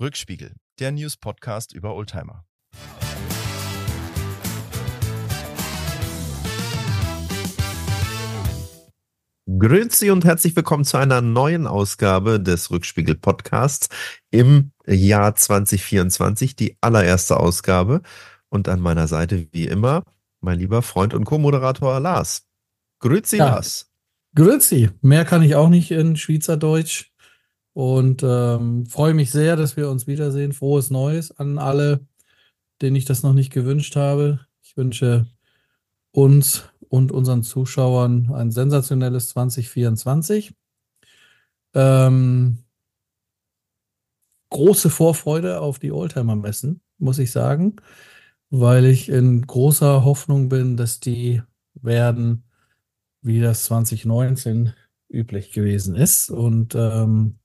Rückspiegel, der News-Podcast über Oldtimer. Grüezi und herzlich willkommen zu einer neuen Ausgabe des Rückspiegel Podcasts im Jahr 2024, die allererste Ausgabe. Und an meiner Seite, wie immer, mein lieber Freund und Co-Moderator Lars. Grüezi, ja. Lars. Grüezi. Mehr kann ich auch nicht in Schweizerdeutsch. Und ähm, freue mich sehr, dass wir uns wiedersehen. Frohes Neues an alle, denen ich das noch nicht gewünscht habe. Ich wünsche uns und unseren Zuschauern ein sensationelles 2024. Ähm, große Vorfreude auf die Oldtimer-Messen, muss ich sagen, weil ich in großer Hoffnung bin, dass die werden, wie das 2019 üblich gewesen ist. Und ähm,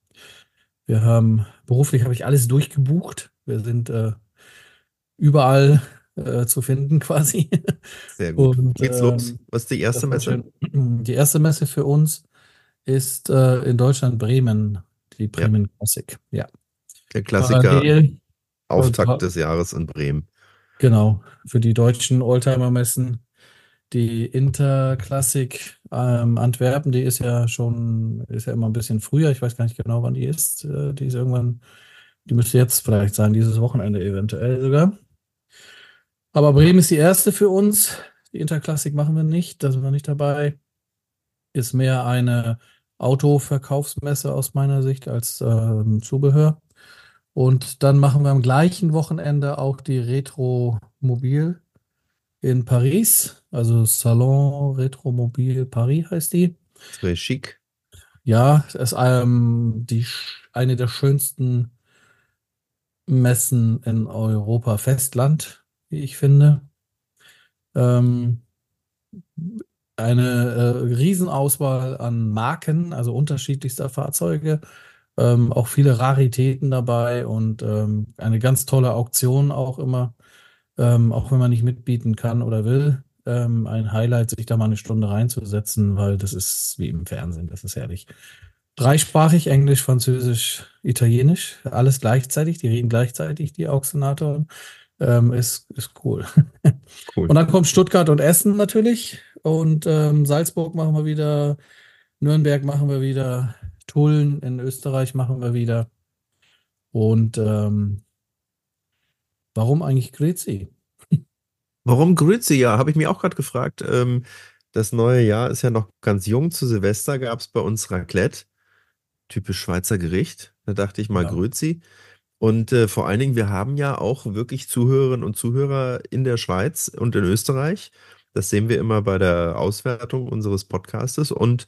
wir haben, beruflich habe ich alles durchgebucht. Wir sind äh, überall äh, zu finden quasi. Sehr gut. Und, Geht's ähm, los? Was ist die erste Messe? Die erste Messe für uns ist äh, in Deutschland Bremen, die Bremen ja. Classic. Ja. Der Klassiker. Parallel, Auftakt des Jahres in Bremen. Genau. Für die deutschen Oldtimer-Messen die Interklassik ähm, Antwerpen, die ist ja schon, ist ja immer ein bisschen früher. Ich weiß gar nicht genau, wann die ist. Äh, die ist irgendwann, die müsste jetzt vielleicht sein, dieses Wochenende eventuell sogar. Aber Bremen ist die erste für uns. Die Interklassik machen wir nicht, da sind wir nicht dabei. Ist mehr eine Autoverkaufsmesse aus meiner Sicht als ähm, Zubehör. Und dann machen wir am gleichen Wochenende auch die Retro Mobil in Paris, also Salon Retromobil Paris heißt die. Très chic. Ja, es ist ähm, die, eine der schönsten Messen in Europa Festland, wie ich finde. Ähm, eine äh, Riesenauswahl an Marken, also unterschiedlichster Fahrzeuge, ähm, auch viele Raritäten dabei und ähm, eine ganz tolle Auktion auch immer ähm, auch wenn man nicht mitbieten kann oder will, ähm, ein Highlight, sich da mal eine Stunde reinzusetzen, weil das ist wie im Fernsehen, das ist herrlich. Dreisprachig, Englisch, Französisch, Italienisch, alles gleichzeitig, die reden gleichzeitig, die Auxonatoren. Ähm, ist, ist cool. cool. Und dann kommt Stuttgart und Essen natürlich. Und ähm, Salzburg machen wir wieder, Nürnberg machen wir wieder, Tulln in Österreich machen wir wieder. Und ähm, Warum eigentlich Grüezi? Warum Grüezi? Ja, habe ich mich auch gerade gefragt. Ähm, das neue Jahr ist ja noch ganz jung. Zu Silvester gab es bei uns Raclette. Typisch Schweizer Gericht. Da dachte ich mal ja. Grüezi. Und äh, vor allen Dingen, wir haben ja auch wirklich Zuhörerinnen und Zuhörer in der Schweiz und in Österreich. Das sehen wir immer bei der Auswertung unseres Podcastes. Und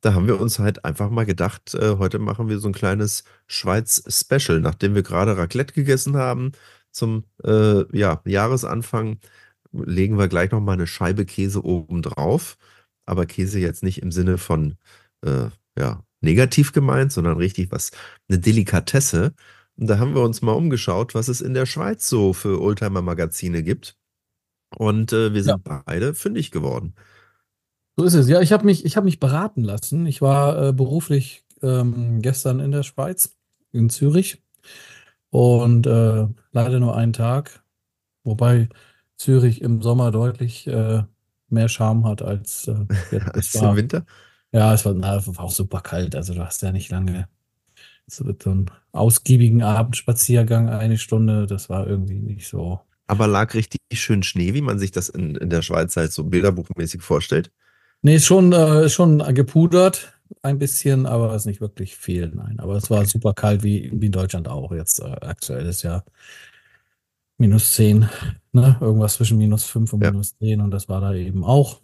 da haben wir uns halt einfach mal gedacht, äh, heute machen wir so ein kleines Schweiz-Special. Nachdem wir gerade Raclette gegessen haben, zum äh, ja, Jahresanfang legen wir gleich noch mal eine Scheibe Käse oben drauf. Aber Käse jetzt nicht im Sinne von äh, ja, negativ gemeint, sondern richtig was, eine Delikatesse. Und da haben wir uns mal umgeschaut, was es in der Schweiz so für Oldtimer-Magazine gibt. Und äh, wir sind ja. beide fündig geworden. So ist es. Ja, ich habe mich, hab mich beraten lassen. Ich war äh, beruflich ähm, gestern in der Schweiz, in Zürich. Und äh, leider nur einen Tag, wobei Zürich im Sommer deutlich äh, mehr Charme hat als, äh, als im Winter. Ja, es war, na, war, auch super kalt. Also du hast ja nicht lange so so einen ausgiebigen Abendspaziergang, eine Stunde. Das war irgendwie nicht so. Aber lag richtig schön Schnee, wie man sich das in, in der Schweiz halt so bilderbuchmäßig vorstellt? Nee, ist schon, äh, schon gepudert ein bisschen, aber es ist nicht wirklich viel, nein. Aber es war super kalt, wie, wie in Deutschland auch. Jetzt äh, aktuell ist ja minus 10, ne? Irgendwas zwischen minus 5 und ja. minus 10 und das war da eben auch.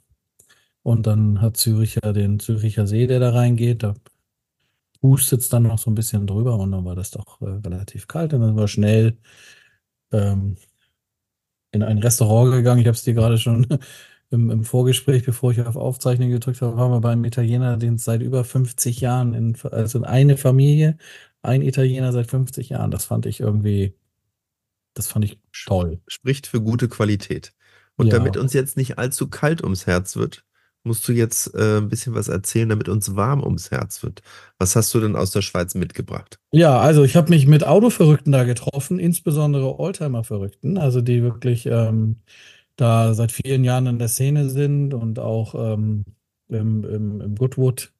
Und dann hat Zürich ja den Züricher See, der da reingeht. Da hustet es dann noch so ein bisschen drüber und dann war das doch äh, relativ kalt. Und dann war schnell ähm, in ein Restaurant gegangen. Ich habe es dir gerade schon im, im Vorgespräch, bevor ich auf Aufzeichnung gedrückt habe, waren wir beim Italiener, den es seit über 50 Jahren, in, also eine Familie, ein Italiener seit 50 Jahren. Das fand ich irgendwie, das fand ich toll. Spricht für gute Qualität. Und ja. damit uns jetzt nicht allzu kalt ums Herz wird, musst du jetzt äh, ein bisschen was erzählen, damit uns warm ums Herz wird. Was hast du denn aus der Schweiz mitgebracht? Ja, also ich habe mich mit Autoverrückten da getroffen, insbesondere Oldtimer-Verrückten, also die wirklich ähm, da seit vielen Jahren in der Szene sind und auch ähm, im, im, im Goodwood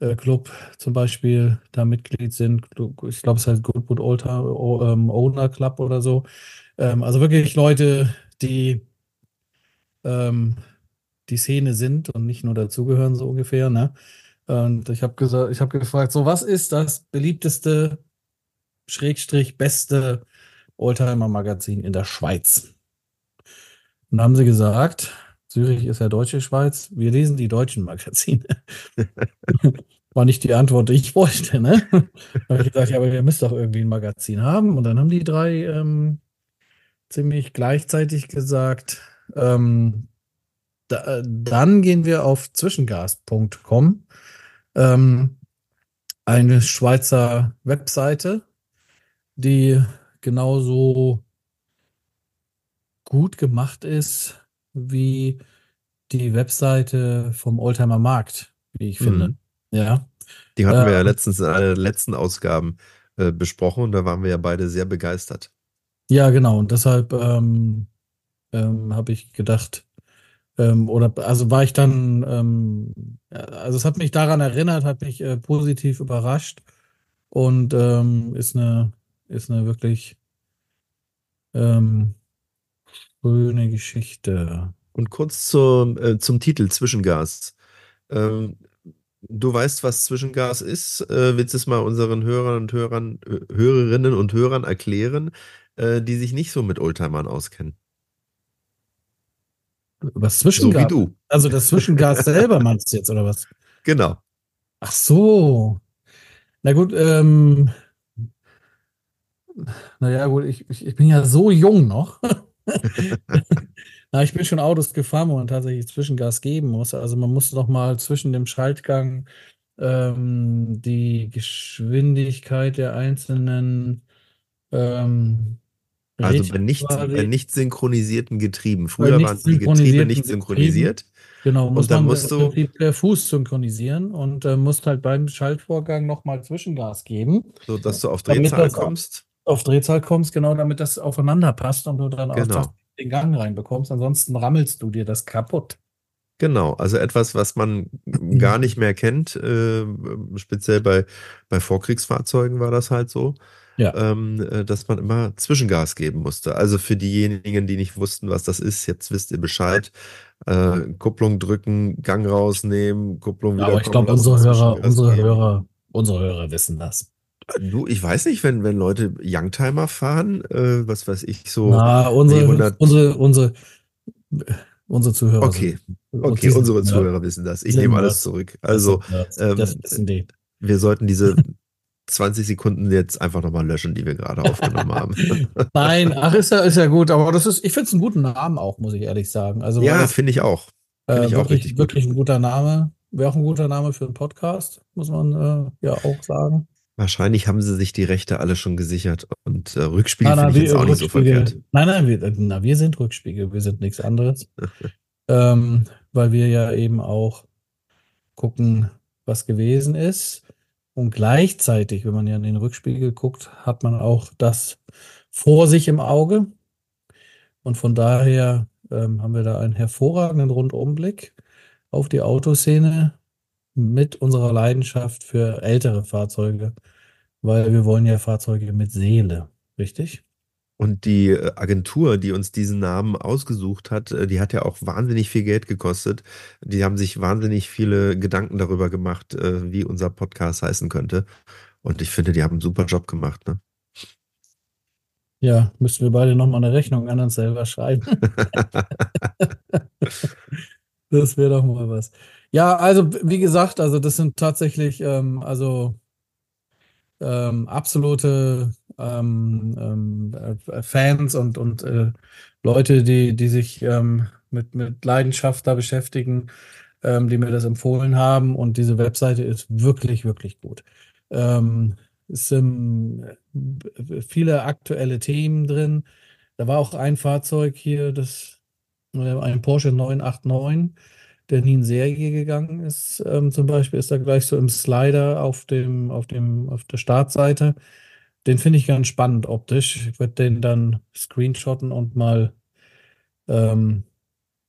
äh, Club zum Beispiel da Mitglied sind. Ich glaube, es heißt Goodwood Oldtimer ähm, Owner Club oder so. Ähm, also wirklich Leute, die ähm, die Szene sind und nicht nur dazugehören, so ungefähr. Ne? Und ich habe gesagt, ich habe gefragt, so was ist das beliebteste, Schrägstrich, beste Oldtimer-Magazin in der Schweiz? Und dann haben sie gesagt, Zürich ist ja deutsche Schweiz, wir lesen die deutschen Magazine. War nicht die Antwort, die ich wollte, ne? Da habe ich gesagt, ja, aber ihr müsst doch irgendwie ein Magazin haben. Und dann haben die drei ähm, ziemlich gleichzeitig gesagt, ähm, da, äh, dann gehen wir auf zwischengas.com, ähm, eine Schweizer Webseite, die genauso gut gemacht ist wie die Webseite vom Oldtimer Markt, wie ich finde. Mhm. Ja. Die hatten wir ja letztens in einer der letzten Ausgaben äh, besprochen und da waren wir ja beide sehr begeistert. Ja, genau. Und deshalb ähm, ähm, habe ich gedacht, ähm, oder also war ich dann, ähm, also es hat mich daran erinnert, hat mich äh, positiv überrascht und ähm, ist eine, ist eine wirklich ähm, schöne Geschichte. Und kurz zur, äh, zum Titel Zwischengas. Ähm, du weißt, was Zwischengas ist. Äh, willst du es mal unseren Hörern und Hörern, Hörerinnen und Hörern erklären, äh, die sich nicht so mit Oldtimern auskennen? Was Zwischengas? So wie du. Also das Zwischengas selber meinst du jetzt, oder was? Genau. Ach so. Na gut, ähm, naja, gut, ich, ich, ich bin ja so jung noch. Na, ich bin schon Autos gefahren, wo man tatsächlich Zwischengas geben muss. Also man muss noch mal zwischen dem Schaltgang ähm, die Geschwindigkeit der einzelnen ähm, Also bei nicht, bei nicht synchronisierten Getrieben. Früher waren die Getriebe nicht Getrieben. synchronisiert. Genau, muss Und dann man musst du- per Fuß synchronisieren und äh, musst halt beim Schaltvorgang nochmal Zwischengas geben. So dass du auf Drehzahl kommst. Auf Drehzahl kommst, genau, damit das aufeinander passt und du dann auch Genau. das, den Gang reinbekommst. Ansonsten rammelst du dir das kaputt. Genau, also etwas, was man gar nicht mehr kennt, äh, speziell bei, bei Vorkriegsfahrzeugen war das halt so, Ja. ähm, äh, dass man immer Zwischengas geben musste. Also für diejenigen, die nicht wussten, was das ist, jetzt wisst ihr Bescheid. Äh, Kupplung drücken, Gang rausnehmen, Kupplung wieder Aber ich glaube, lassen, unsere Hörer, unsere. Hörer, unsere Hörer wissen das. Du, ich weiß nicht, wenn, wenn Leute Youngtimer fahren, äh, was weiß ich, so. Na, unsere, 100 unsere, unsere, unsere Zuhörer. Okay, sind- okay, sind- unsere ja, Zuhörer wissen das. Ich nehme alles zurück. Also, Nerds. ähm, wir sollten diese 20 Sekunden jetzt einfach nochmal löschen, die wir gerade aufgenommen haben. Nein, ach, ist ja, ist ja gut, aber das ist, ich finde es einen guten Namen auch, muss ich ehrlich sagen. Also, Ja, das, finde ich auch. Finde äh, ich auch wirklich, gut. wirklich ein guter Name. Wäre auch ein guter Name für einen Podcast, muss man äh, ja auch sagen. Wahrscheinlich haben sie sich die Rechte alle schon gesichert und äh, Rückspiegel Na, na, finde ich wir- jetzt auch nicht so Rückspiegel- verkehrt. Nein, nein, wir, na, wir sind Rückspiegel, wir sind nichts anderes. ähm, weil wir ja eben auch gucken, was gewesen ist. Und gleichzeitig, wenn man ja in den Rückspiegel guckt, hat man auch das vor sich im Auge. Und von daher ähm, haben wir da einen hervorragenden Rundumblick auf die Autoszene mit unserer Leidenschaft für ältere Fahrzeuge, weil wir wollen ja Fahrzeuge mit Seele, richtig? Und die äh, Agentur, die uns diesen Namen ausgesucht hat, äh, die hat ja auch wahnsinnig viel Geld gekostet. Die haben sich wahnsinnig viele Gedanken darüber gemacht, äh, wie unser Podcast heißen könnte. Und ich finde, die haben einen super Job gemacht. Ne? Ja, müssen wir beide nochmal eine Rechnung an uns selber schreiben. Das wäre doch mal was. Ja, also wie gesagt, also das sind tatsächlich ähm, also ähm, absolute ähm, ähm, äh, Fans und, und äh, Leute, die, die sich ähm, mit, mit Leidenschaft da beschäftigen, ähm, die mir das empfohlen haben. Und diese Webseite ist wirklich, wirklich gut. Ähm, es sind äh, viele aktuelle Themen drin. Da war auch ein Fahrzeug hier, das äh, ein Porsche 989, der nie in Serie gegangen ist, ähm, zum Beispiel, ist da gleich so im Slider auf dem, auf dem, auf der Startseite. Den finde ich ganz spannend optisch. Ich würde den dann screenshotten und mal ähm,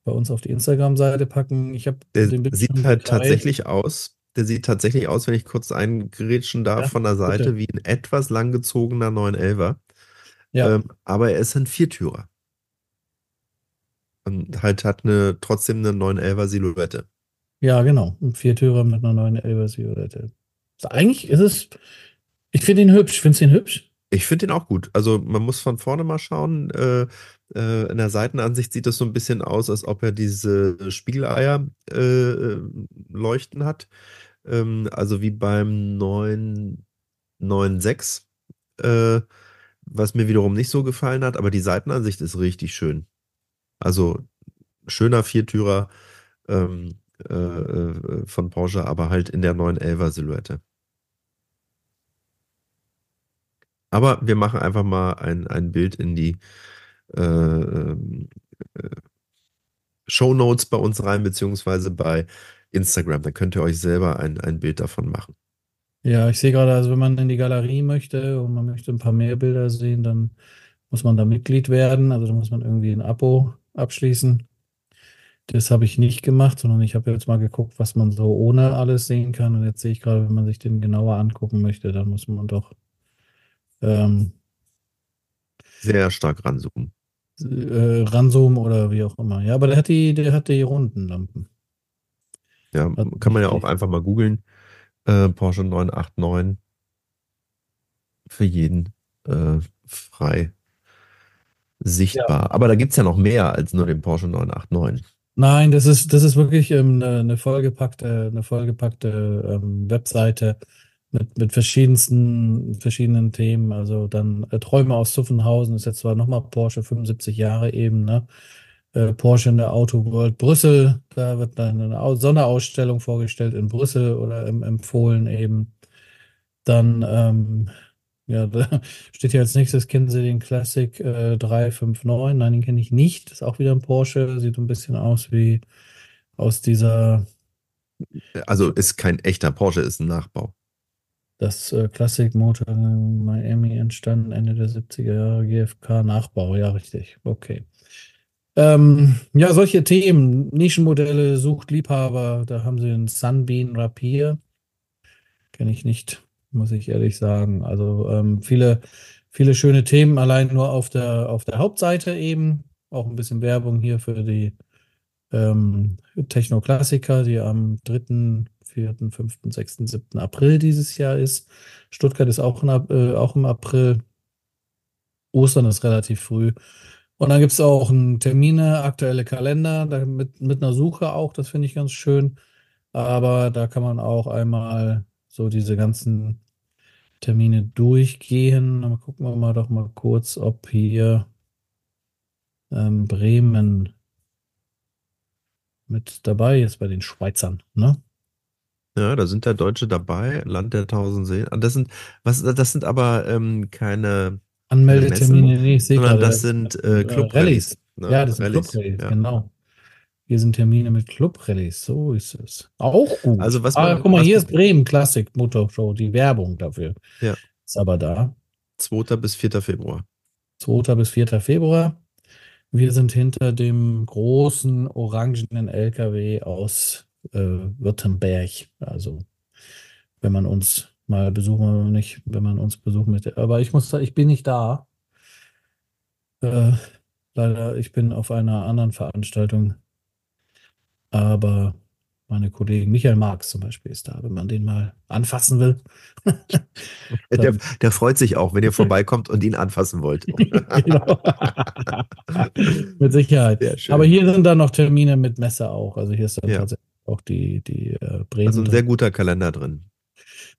bei uns auf die Instagram-Seite packen. Ich habe Der den sieht halt geteilt. tatsächlich aus. Der sieht tatsächlich aus, wenn ich kurz eingrätschen darf, Ja, von der Seite bitte. wie ein etwas langgezogener 911er. Ja, Ähm, aber er ist ein Viertürer. Und halt hat eine, trotzdem eine 911er Silhouette. ja, genau. Ein Viertürer mit einer neuen Elva-Silhouette. Also eigentlich ist es, ich finde ihn hübsch. Findest du ihn hübsch? Ich finde den auch gut. Also man muss von vorne mal schauen. Äh, äh, in der Seitenansicht sieht das so ein bisschen aus, als ob er diese Spiegeleier äh, äh, leuchten hat. Ähm, also wie beim 996, äh, was mir wiederum nicht so gefallen hat. Aber die Seitenansicht ist richtig schön. Also schöner Viertürer ähm, äh, äh, von Porsche, aber halt in der 911er Silhouette. Aber wir machen einfach mal ein, ein Bild in die äh, äh, Show Notes bei uns rein, beziehungsweise bei Instagram. Da könnt ihr euch selber ein, ein Bild davon machen. Ja, ich sehe gerade, also wenn man in die Galerie möchte und man möchte ein paar mehr Bilder sehen, dann muss man da Mitglied werden. Also da muss man irgendwie ein Abo abschließen. Das habe ich nicht gemacht, sondern ich habe jetzt mal geguckt, was man so ohne alles sehen kann. Und jetzt sehe ich gerade, wenn man sich den genauer angucken möchte, dann muss man doch ähm, Sehr stark ranzoomen. äh, ranzoomen oder wie auch immer. Ja, aber der hat die, der hat die runden Lampen. Ja, Also kann man ja auch einfach mal googeln. Äh, Porsche 989 für jeden äh, frei sichtbar. Aber da gibt es ja noch mehr als nur den Porsche 989. Nein, das ist, das ist wirklich ähm, eine, eine vollgepackte, eine vollgepackte ähm, Webseite mit, mit verschiedensten, verschiedenen Themen. Also dann äh, Träume aus Zuffenhausen ist jetzt zwar nochmal Porsche 75 Jahre eben, ne? Äh, Porsche in der Auto World Brüssel, da wird dann eine Au- Sonderausstellung vorgestellt in Brüssel oder em- empfohlen eben. Dann, ähm, ja, da steht hier als nächstes, kennen Sie den Classic äh, 359? Nein, den kenne ich nicht. Ist auch wieder ein Porsche, sieht ein bisschen aus wie aus dieser, Also ist kein echter Porsche, ist ein Nachbau. das äh, Classic Motor in Miami entstanden, Ende der 70er Jahre, GFK Nachbau, ja, richtig, okay. Ähm, ja, solche Themen, Nischenmodelle, sucht Liebhaber, da haben sie einen Sunbeam Rapier, kenne ich nicht, muss ich ehrlich sagen. Also ähm, viele, viele schöne Themen, allein nur auf der, auf der Hauptseite eben, auch ein bisschen Werbung hier für die ähm, Techno-Klassiker, die am 3., 4., 5., 6., 7. April dieses Jahr ist. Stuttgart ist auch, in, äh, auch im April. Ostern ist relativ früh. Und dann gibt es auch einen Termine, aktuelle Kalender, mit, mit einer Suche auch, das finde ich ganz schön. Aber da kann man auch einmal so diese ganzen Termine durchgehen. Dann gucken wir mal doch mal kurz, ob hier ähm, Bremen mit dabei ist bei den Schweizern, ne? Ja, da sind ja Deutsche dabei, Land der tausend Seen. Ah, Das sind, was, das sind aber ähm, keine, Anmeldetermine, nee, ich sehe sondern gerade. das sind äh, äh, Club-Rallyes. ne? Ja, das sind Rallyes, Club-Rallyes, ja. genau. Hier sind Termine mit Club-Rallyes, so ist es. Auch gut. Also was ah, man- guck mal, hier ist Bremen Classic Motorshow, die Werbung dafür. Ja. Ist aber da. 2. bis 4. Februar. 2. bis 4. Februar. Wir sind hinter dem großen orangenen LKW aus äh, Württemberg. Also, wenn man uns mal besuchen, nicht, wenn man uns besuchen möchte. Aber ich muss sagen, ich bin nicht da. Äh, leider, ich bin auf einer anderen Veranstaltung. Aber meine Kollegen Michael Marx zum Beispiel ist da, wenn man den mal anfassen will. Der, der freut sich auch, wenn ihr vorbeikommt und ihn anfassen wollt. genau. Mit Sicherheit. Aber hier sind dann noch Termine mit Messe auch. Also hier ist dann Ja. tatsächlich auch die, die äh, Bremen. Also ein sehr guter Kalender drin.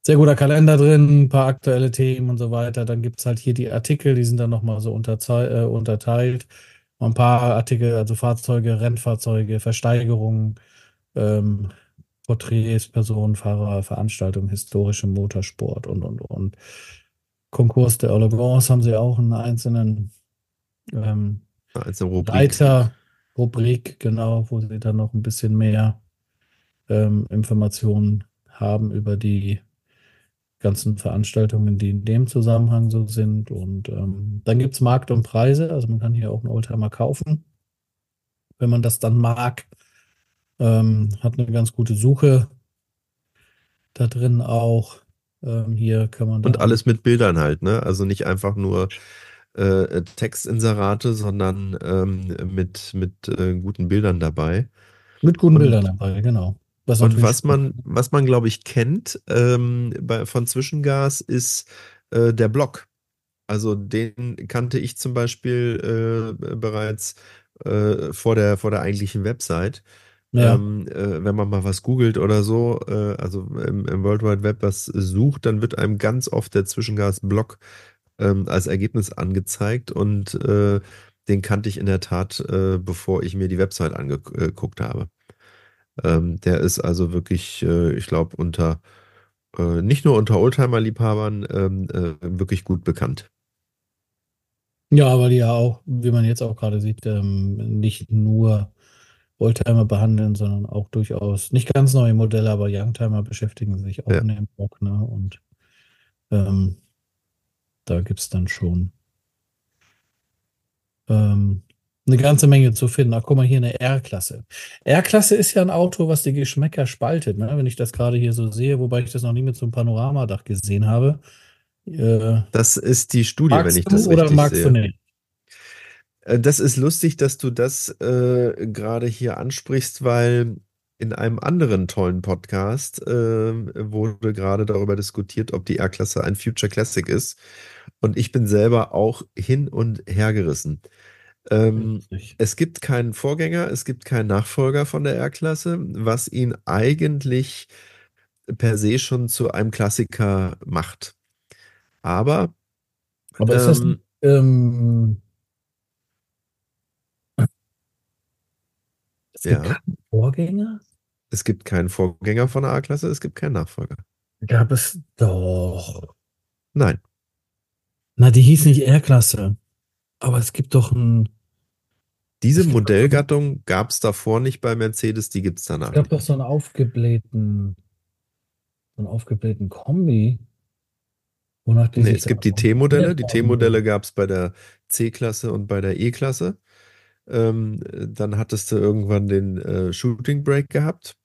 sehr guter Kalender drin, ein paar aktuelle Themen und so weiter. Dann gibt es halt hier die Artikel, die sind dann nochmal so unterzei- Ein paar Artikel, also Fahrzeuge, Rennfahrzeuge, Versteigerungen, ähm, Porträts, Personenfahrer, Veranstaltungen, historische Motorsport und, und, und. Konkurs der Elegance haben sie auch einen einzelnen ähm, Als eine Rubrik. Reiter-Rubrik, genau, wo sie dann noch ein bisschen mehr ähm, Informationen haben über die ganzen Veranstaltungen, die in dem Zusammenhang so sind. Und ähm, dann gibt es Markt und Preise. Also man kann hier auch einen Oldtimer kaufen, wenn man das dann mag. Ähm, hat eine ganz gute Suche da drin auch. Ähm, hier kann man Und alles mit Bildern halt, ne? Also nicht einfach nur äh, Textinserate, sondern ähm, mit, mit äh, guten Bildern dabei. Mit guten und, Bildern dabei, genau. Was und was man, was man, glaube ich, kennt ähm, bei, von Zwischengas, ist äh, der Blog. Also den kannte ich zum Beispiel äh, bereits äh, vor, der, vor der eigentlichen Website. Ja. Ähm, äh, wenn man mal was googelt oder so, äh, also im, im, World Wide Web was sucht, dann wird einem ganz oft der Zwischengas-Blog ähm, als Ergebnis angezeigt und äh, den kannte ich in der Tat, äh, bevor ich mir die Website angeguckt habe. Ähm, der ist also wirklich, äh, ich glaube, unter äh, nicht nur unter Oldtimer-Liebhabern ähm, äh, wirklich gut bekannt. Ja, weil die ja auch, wie man jetzt auch gerade sieht, ähm, nicht nur Oldtimer behandeln, sondern auch durchaus nicht ganz neue Modelle, aber Youngtimer beschäftigen sich auch ja. in dem Blog. Ne? Und ähm, da gibt es dann schon ähm, eine ganze Menge zu finden. Ach, guck mal hier eine R-Klasse. R-Klasse ist ja ein Auto, was die Geschmäcker spaltet, ne? wenn ich das gerade hier so sehe, wobei ich das noch nie mit so einem Panoramadach gesehen habe. Äh, das ist die Studie, wenn ich das richtig magst sehe. Du nicht? Äh, das ist lustig, dass du das äh, gerade hier ansprichst, weil in einem anderen tollen Podcast äh, wurde gerade darüber diskutiert, ob die R-Klasse ein Future Classic ist. Und ich bin selber auch hin und her gerissen. Ähm, es gibt keinen Vorgänger, es gibt keinen Nachfolger von der R-Klasse, was ihn eigentlich per se schon zu einem Klassiker macht. Aber. Aber ist ähm, das. Ähm, es gibt ja. keinen Vorgänger? Es gibt keinen Vorgänger von der A-Klasse, es gibt keinen Nachfolger. Gab es doch. Nein. Na, die hieß nicht R-Klasse. Aber es gibt doch ein. Diese Modellgattung gab es davor nicht bei Mercedes, die gibt es danach. Es gab doch so einen aufgeblähten, so einen aufgeblähten Kombi. Wonach nee, es gibt die T-Modelle. Die T-Modelle gab es bei der C-Klasse und bei der E-Klasse. Ähm, dann hattest du irgendwann den äh, Shooting Break gehabt.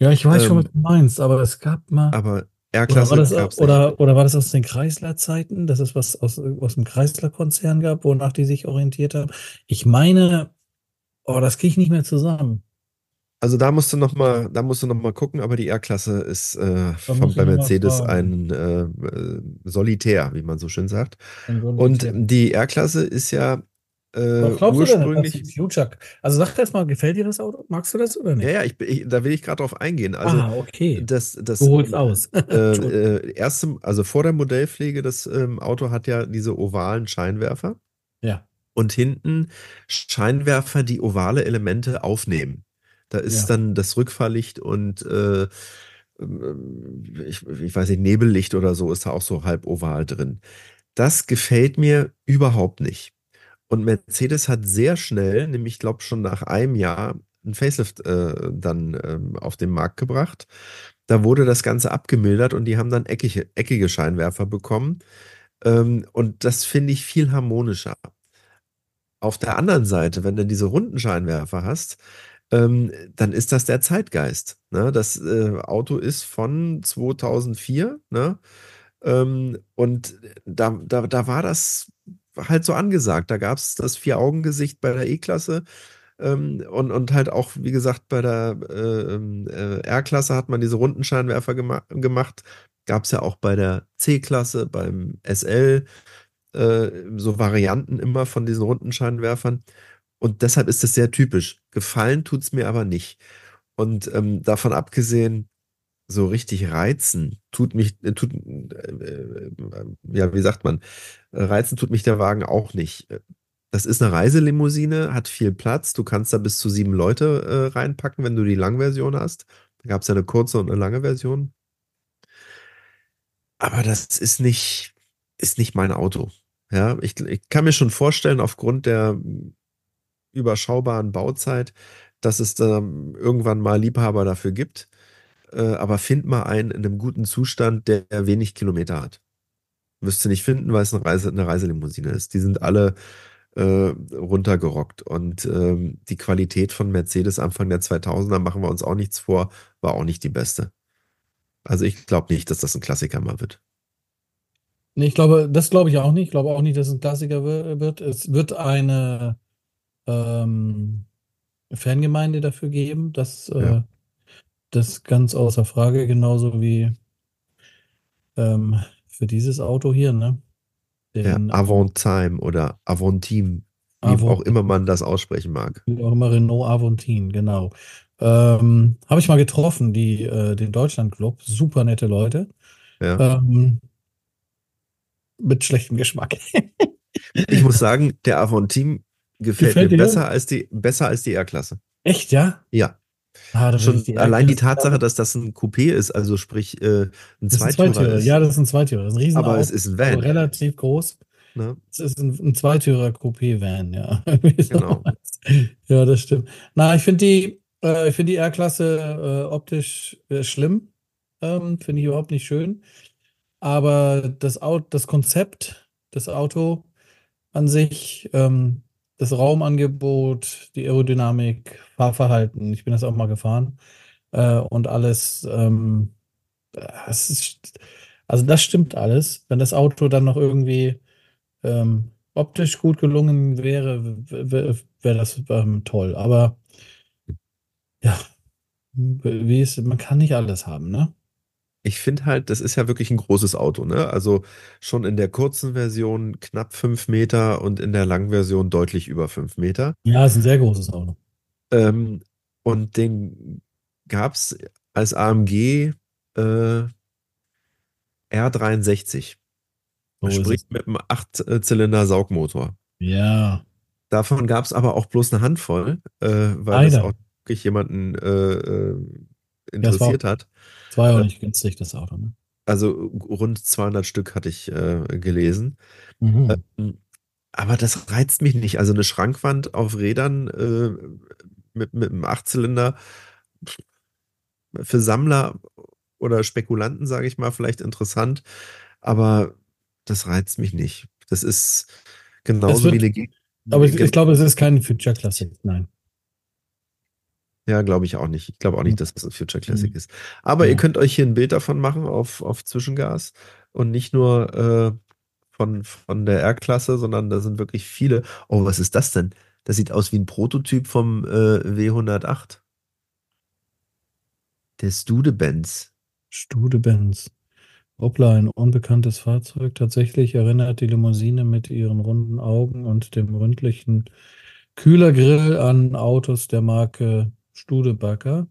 Ja, ich weiß ähm, schon, was du meinst, aber es gab mal. Aber R-Klasse oder, war das, oder, oder war das aus den Chrysler-Zeiten, dass es was aus, aus dem Chrysler-Konzern gab, wonach die sich orientiert haben? Ich meine, oh, das kriege ich nicht mehr zusammen. Also da musst du noch mal, da musst du noch mal gucken, aber die R-Klasse ist äh, von, bei Mercedes ein äh, äh, Solitär, wie man so schön sagt. Und die R-Klasse ist ja äh, Was glaubst ursprünglich. Du denn, Future? Also sag das mal, gefällt dir das Auto? Magst du das oder nicht? Ja, ja, ich, ich, da will ich gerade drauf eingehen. Also, ah, okay. Das, das, du holst aus. äh, äh, erste, also vor der Modellpflege, das ähm, Auto hat ja diese ovalen Scheinwerfer. Ja. Und hinten Scheinwerfer, die ovale Elemente aufnehmen. Da ist ja. dann das Rückfahrlicht und äh, ich, ich weiß nicht, Nebellicht oder so ist da auch so halb oval drin. Das gefällt mir überhaupt nicht. Und Mercedes hat sehr schnell, nämlich ich glaube schon nach einem Jahr, ein Facelift äh, dann ähm, auf den Markt gebracht. Da wurde das Ganze abgemildert und die haben dann eckige, eckige Scheinwerfer bekommen. Ähm, und das finde ich viel harmonischer. Auf der anderen Seite, wenn du diese runden Scheinwerfer hast, ähm, dann ist das der Zeitgeist. Ne? Das äh, Auto ist von 2004 ne? Ähm, und da, da, da war das halt so angesagt. Da gab es das Vier-Augen-Gesicht bei der E-Klasse. Ähm, und, und halt auch, wie gesagt, bei der äh, äh, R-Klasse hat man diese runden Scheinwerfer gema gemacht. Gab es ja auch bei der C-Klasse, beim SL, äh, so Varianten immer von diesen runden Scheinwerfern. Und deshalb ist es sehr typisch. Gefallen tut es mir aber nicht. Und ähm, davon abgesehen, so richtig reizen tut mich, äh, tut, äh, äh, ja, wie sagt man, reizen tut mich der Wagen auch nicht. Das ist eine Reiselimousine, hat viel Platz. Du kannst da bis zu sieben Leute äh, reinpacken, wenn du die Langversion hast. Da gab es ja eine kurze und eine lange Version. Aber das ist nicht, ist nicht mein Auto. Ja, ich, ich kann mir schon vorstellen, aufgrund der überschaubaren Bauzeit, dass es ähm, irgendwann mal Liebhaber dafür gibt. Äh, aber find mal einen in einem guten Zustand, der wenig Kilometer hat. Wirst du nicht finden, weil es eine, Reise, eine Reiselimousine ist. Die sind alle äh, runtergerockt. Und ähm, die Qualität von Mercedes Anfang der 2000er, machen wir uns auch nichts vor, war auch nicht die beste. Also ich glaube nicht, dass das ein Klassiker mal wird. Nee, ich glaube, das glaube ich auch nicht. Ich glaube auch nicht, dass es ein Klassiker wird. Es wird eine ähm, Fangemeinde dafür geben. Das, äh, Ja. Das ganz außer Frage, genauso wie ähm, für dieses Auto hier, ne? Ja, Den, Avantime oder Avantime, wie Avon- auch immer man das aussprechen mag. Wie auch immer Renault Aventine, genau. Ähm, habe ich mal getroffen, die, äh, den Deutschlandclub. Super nette Leute. Ja. Ähm, mit schlechtem Geschmack. Ich muss sagen, der Avantime gefällt, Gefällt mir dir? besser als die, besser als die R-Klasse. Echt, ja? Ja, Ah, schon allein die Tatsache, dass das ein Coupé ist, also sprich äh, ein Zweitürer Zweitürer. ist. Ja, das ist ein Zweitürer. Das ist ein riesen aber Auto, es ist ein Van. relativ groß. Ne? Es ist ein, ein Zweitürer Coupé-Van, ja. Genau. Ja, das stimmt. Na, ich finde die, äh, ich finde die R-Klasse äh, optisch äh, schlimm. Ähm, finde ich überhaupt nicht schön. Aber das Auto, das Konzept, das Auto an sich, ähm, das Raumangebot, die Aerodynamik, Fahrverhalten, ich bin das auch mal gefahren, äh, und alles, ähm, es ist, also das stimmt alles. Wenn das Auto dann noch irgendwie ähm, optisch gut gelungen wäre, wäre wär das ähm, toll. Aber ja, wie ist, man kann nicht alles haben, ne? Ich finde halt, das ist ja wirklich ein großes Auto, ne? Also schon in der kurzen Version knapp fünf Meter und in der langen Version deutlich über fünf Meter. Ja, ist ein sehr großes Auto. Ähm, und den gab es als AMG äh, R63. So Sprich mit einem Achtzylinder-Saugmotor. Ja, Davon gab es aber auch bloß eine Handvoll, äh, weil Leider. das auch wirklich jemanden äh, äh, interessiert hat. Es war ja auch Äh, nicht günstig, das Auto, ne? Also rund 200 Stück hatte ich äh, gelesen. Mhm. Ähm, Aber das reizt mich nicht. Also eine Schrankwand auf Rädern äh, mit, mit einem Achtzylinder für Sammler oder Spekulanten, sage ich mal, vielleicht interessant, aber das reizt mich nicht. Das ist genauso wird- wie eine Aber ich, ich glaube, es ist kein Future Classic, nein. Ja, glaube ich auch nicht. Ich glaube auch nicht, dass das ein Future Classic Mhm. ist. Aber ihr Ja. könnt euch hier ein Bild davon machen auf, auf Zwischengas und nicht nur äh, von, von der R-Klasse, sondern da sind wirklich viele. Oh, was ist das denn? Das sieht aus wie ein Prototyp vom äh, W108. Der Studebenz. Studebenz. Hoppla, ein unbekanntes Fahrzeug. Tatsächlich erinnert die Limousine mit ihren runden Augen und dem ründlichen Kühlergrill an Autos der Marke Studebaker,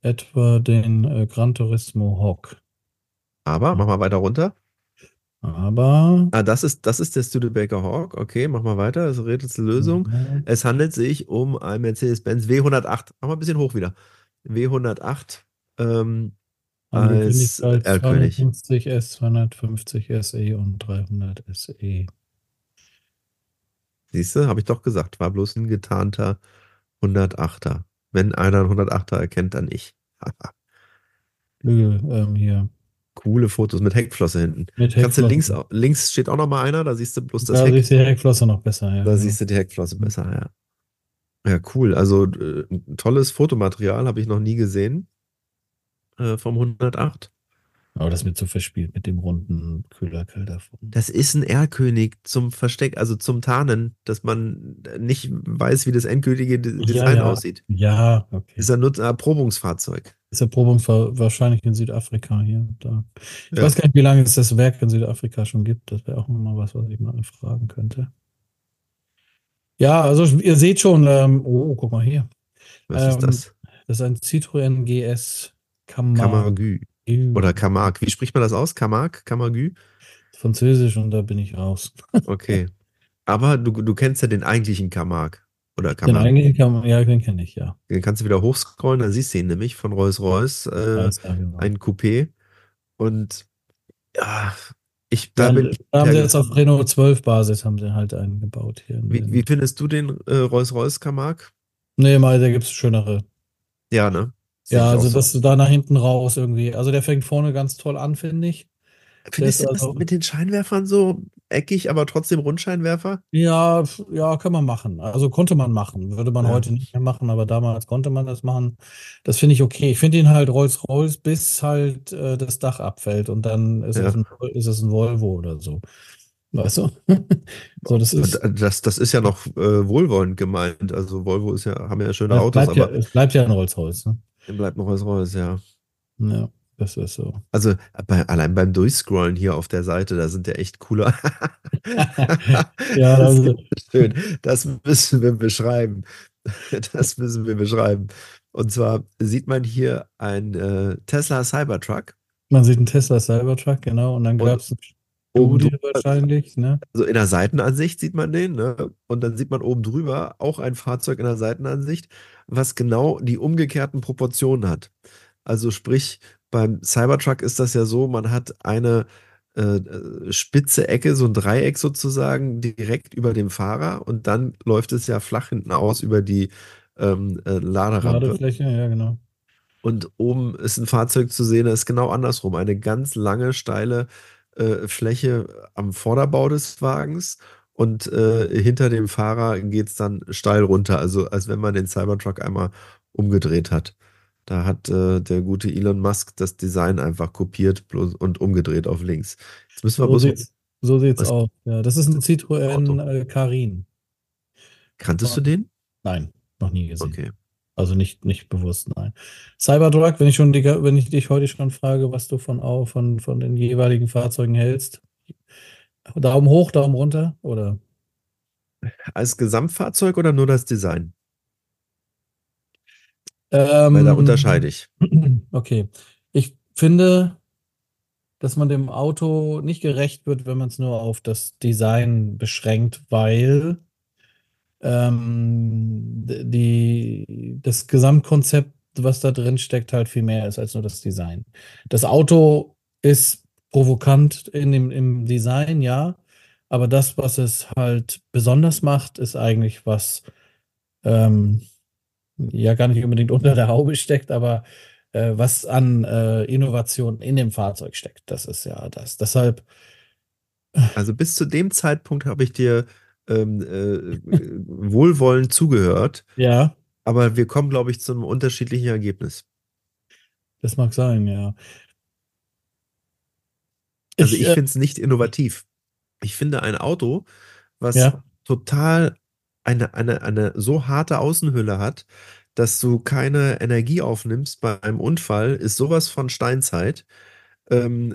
etwa den äh, Gran Turismo Hawk. Aber, mach mal weiter runter. Aber Ah, das ist, das ist der Studebaker Hawk. Okay, mach mal weiter. Das ist eine Rätselslösung. Mhm. Es handelt sich um ein Mercedes-Benz W108. Mach mal ein bisschen hoch wieder. W108 ähm, als R-König. 250 S, 250 SE und 300 SE. Siehst du, habe ich doch gesagt, war bloß ein getarnter 108er. Wenn einer einen 108er erkennt, dann ich. Flügel ähm, hier Coole Fotos mit Heckflosse hinten. mit Kannst du links, Heckflosse. links steht auch noch mal einer, da siehst du bloß das Da Heck. siehst du die Heckflosse noch besser. Ja, Da genau. siehst du die Heckflosse besser, ja. Ja, cool. Also äh, ein tolles Fotomaterial habe ich noch nie gesehen äh, vom 108. Aber das wird so verspielt mit dem runden Kühlergrill davon. Das ist ein R-König zum Versteck, also zum Tarnen, dass man nicht weiß, wie das endgültige De- Ja, Design ja. aussieht. Ja, okay. Ist ein Erprobungsfahrzeug. Ist Erprobung wahrscheinlich in Südafrika hier. und Da. Ich Ja. weiß gar nicht, wie lange es das Werk in Südafrika schon gibt. Das wäre auch nochmal was, was ich mal fragen könnte. Ja, also ihr seht schon, ähm, oh, guck mal hier. Was Ähm, ist das? Das ist ein Citroën GS Camargue. Camargue. Oder Camargue. Wie spricht man das aus? Camargue? Camargue? Französisch und da bin ich raus. Okay. Aber du, du kennst ja den eigentlichen Camargue. Oder Den Camargue. eigentlichen Cam ja, den kenne ich, ja. Den kannst du wieder hochscrollen, dann siehst du ihn nämlich von Rolls-Royce. Äh, Ja, genau. ein Coupé. Und ja, ich, da Ja, da haben sie jetzt auf Renault 12 Basis haben sie halt einen gebaut hier. Wie, den- wie findest du den äh, Rolls-Royce Camargue? Nee, mal, da gibt es schönere. Ja, ne? Ja, also so. das da nach hinten raus irgendwie. Also der fängt vorne ganz toll an, finde ich. Findest du das also, mit den Scheinwerfern so eckig, aber trotzdem Rundscheinwerfer? ja, ja, kann man machen. Also konnte man machen. Würde man Ja. heute nicht mehr machen, aber damals konnte man das machen. Das finde ich okay. Ich finde ihn halt Rolls-Royce, bis halt äh, das Dach abfällt und dann ist es Ja. ein, ist es ein Volvo oder so. Weißt du? So, das ist, das, das ist ja noch äh, wohlwollend gemeint. Also Volvo ist ja, haben ja schöne es Autos, bleibt ja, aber es bleibt ja ein Rolls-Royce, ne? Bleibt noch was Rolls, ja. Ja, das ist so. Also bei, allein beim Durchscrollen hier auf der Seite, da sind ja echt cooler. Ja, Das ist schön. Das müssen wir beschreiben. Das müssen wir beschreiben. Und zwar sieht man hier ein äh, Tesla Cybertruck man sieht einen Tesla Cybertruck, genau, und dann gab es oben drüber, wahrscheinlich, ne? also in der Seitenansicht sieht man den, ne? Und dann sieht man oben drüber auch ein Fahrzeug in der Seitenansicht, was genau die umgekehrten Proportionen hat. Also sprich, beim Cybertruck ist das ja so, man hat eine äh, äh, spitze Ecke, so ein Dreieck sozusagen, direkt über dem Fahrer und dann läuft es ja flach hinten aus über die ähm, äh, Laderampe. Ladefläche, ja, genau. Und oben ist ein Fahrzeug zu sehen, das ist genau andersrum. Eine ganz lange, steile äh, Fläche am Vorderbau des Wagens und äh, hinter dem Fahrer geht es dann steil runter. Also als wenn man den Cybertruck einmal umgedreht hat. Da hat äh, der gute Elon Musk das Design einfach kopiert bloß und umgedreht auf links. Jetzt müssen wir So sieht's, so sieht's was aus. Ja, das ist ein. Citroën äh, Karin. Kanntest du den? Nein, noch nie gesehen. Okay. Also nicht, nicht bewusst, nein. Cybertruck, wenn ich schon wenn ich dich heute schon frage, was du von, von, von den jeweiligen Fahrzeugen hältst. Daumen hoch, Daumen runter, oder? Als Gesamtfahrzeug oder nur das Design? Weil da Ähm, unterscheide ich. okay. Ich finde, dass man dem Auto nicht gerecht wird, wenn man es nur auf das Design beschränkt, weil ähm, die, das Gesamtkonzept, was da drin steckt, halt viel mehr ist als nur das Design. Das Auto ist provokant in dem, im Design, ja, aber das, was es halt besonders macht, ist eigentlich was, ähm, ja, gar nicht unbedingt unter der Haube steckt, aber äh, was an äh, Innovation in dem Fahrzeug steckt. Das ist ja das. Deshalb, Also bis zu dem Zeitpunkt habe ich dir ähm, äh, wohlwollend zugehört, ja, aber wir kommen, glaube ich, zu einem unterschiedlichen Ergebnis. das mag sein, ja. Also Ich, ich äh, finde es nicht innovativ. Ich finde ein Auto, was ja, total eine, eine, eine so harte Außenhülle hat, dass du keine Energie aufnimmst bei einem Unfall, ist sowas von Steinzeit. Ähm,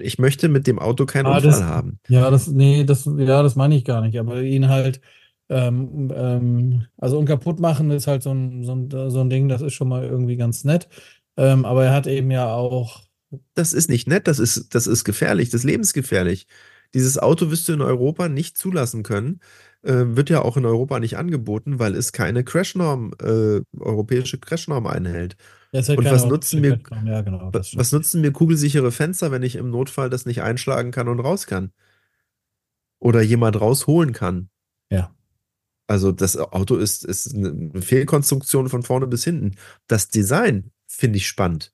äh, ich möchte mit dem Auto keinen ah, Unfall das, haben. ja, das, nee, das, ja, das meine ich gar nicht, aber ihn halt, ähm, ähm, also unkaputt machen ist halt so ein, so ein, so ein Ding, das ist schon mal irgendwie ganz nett. Ähm, aber er hat eben ja auch, Das ist nicht nett, das ist, das ist gefährlich, das ist lebensgefährlich. Dieses Auto wirst du in Europa nicht zulassen können. Äh, wird ja auch in Europa nicht angeboten, weil es keine Crashnorm, äh, europäische Crashnorm einhält. halt Und was nutzen mir, ja, genau, stimmt. was nutzen mir kugelsichere Fenster, wenn ich im Notfall das nicht einschlagen kann und raus kann? Oder jemand rausholen kann? Ja. Also das Auto ist, ist eine Fehlkonstruktion von vorne bis hinten. Das Design finde ich spannend.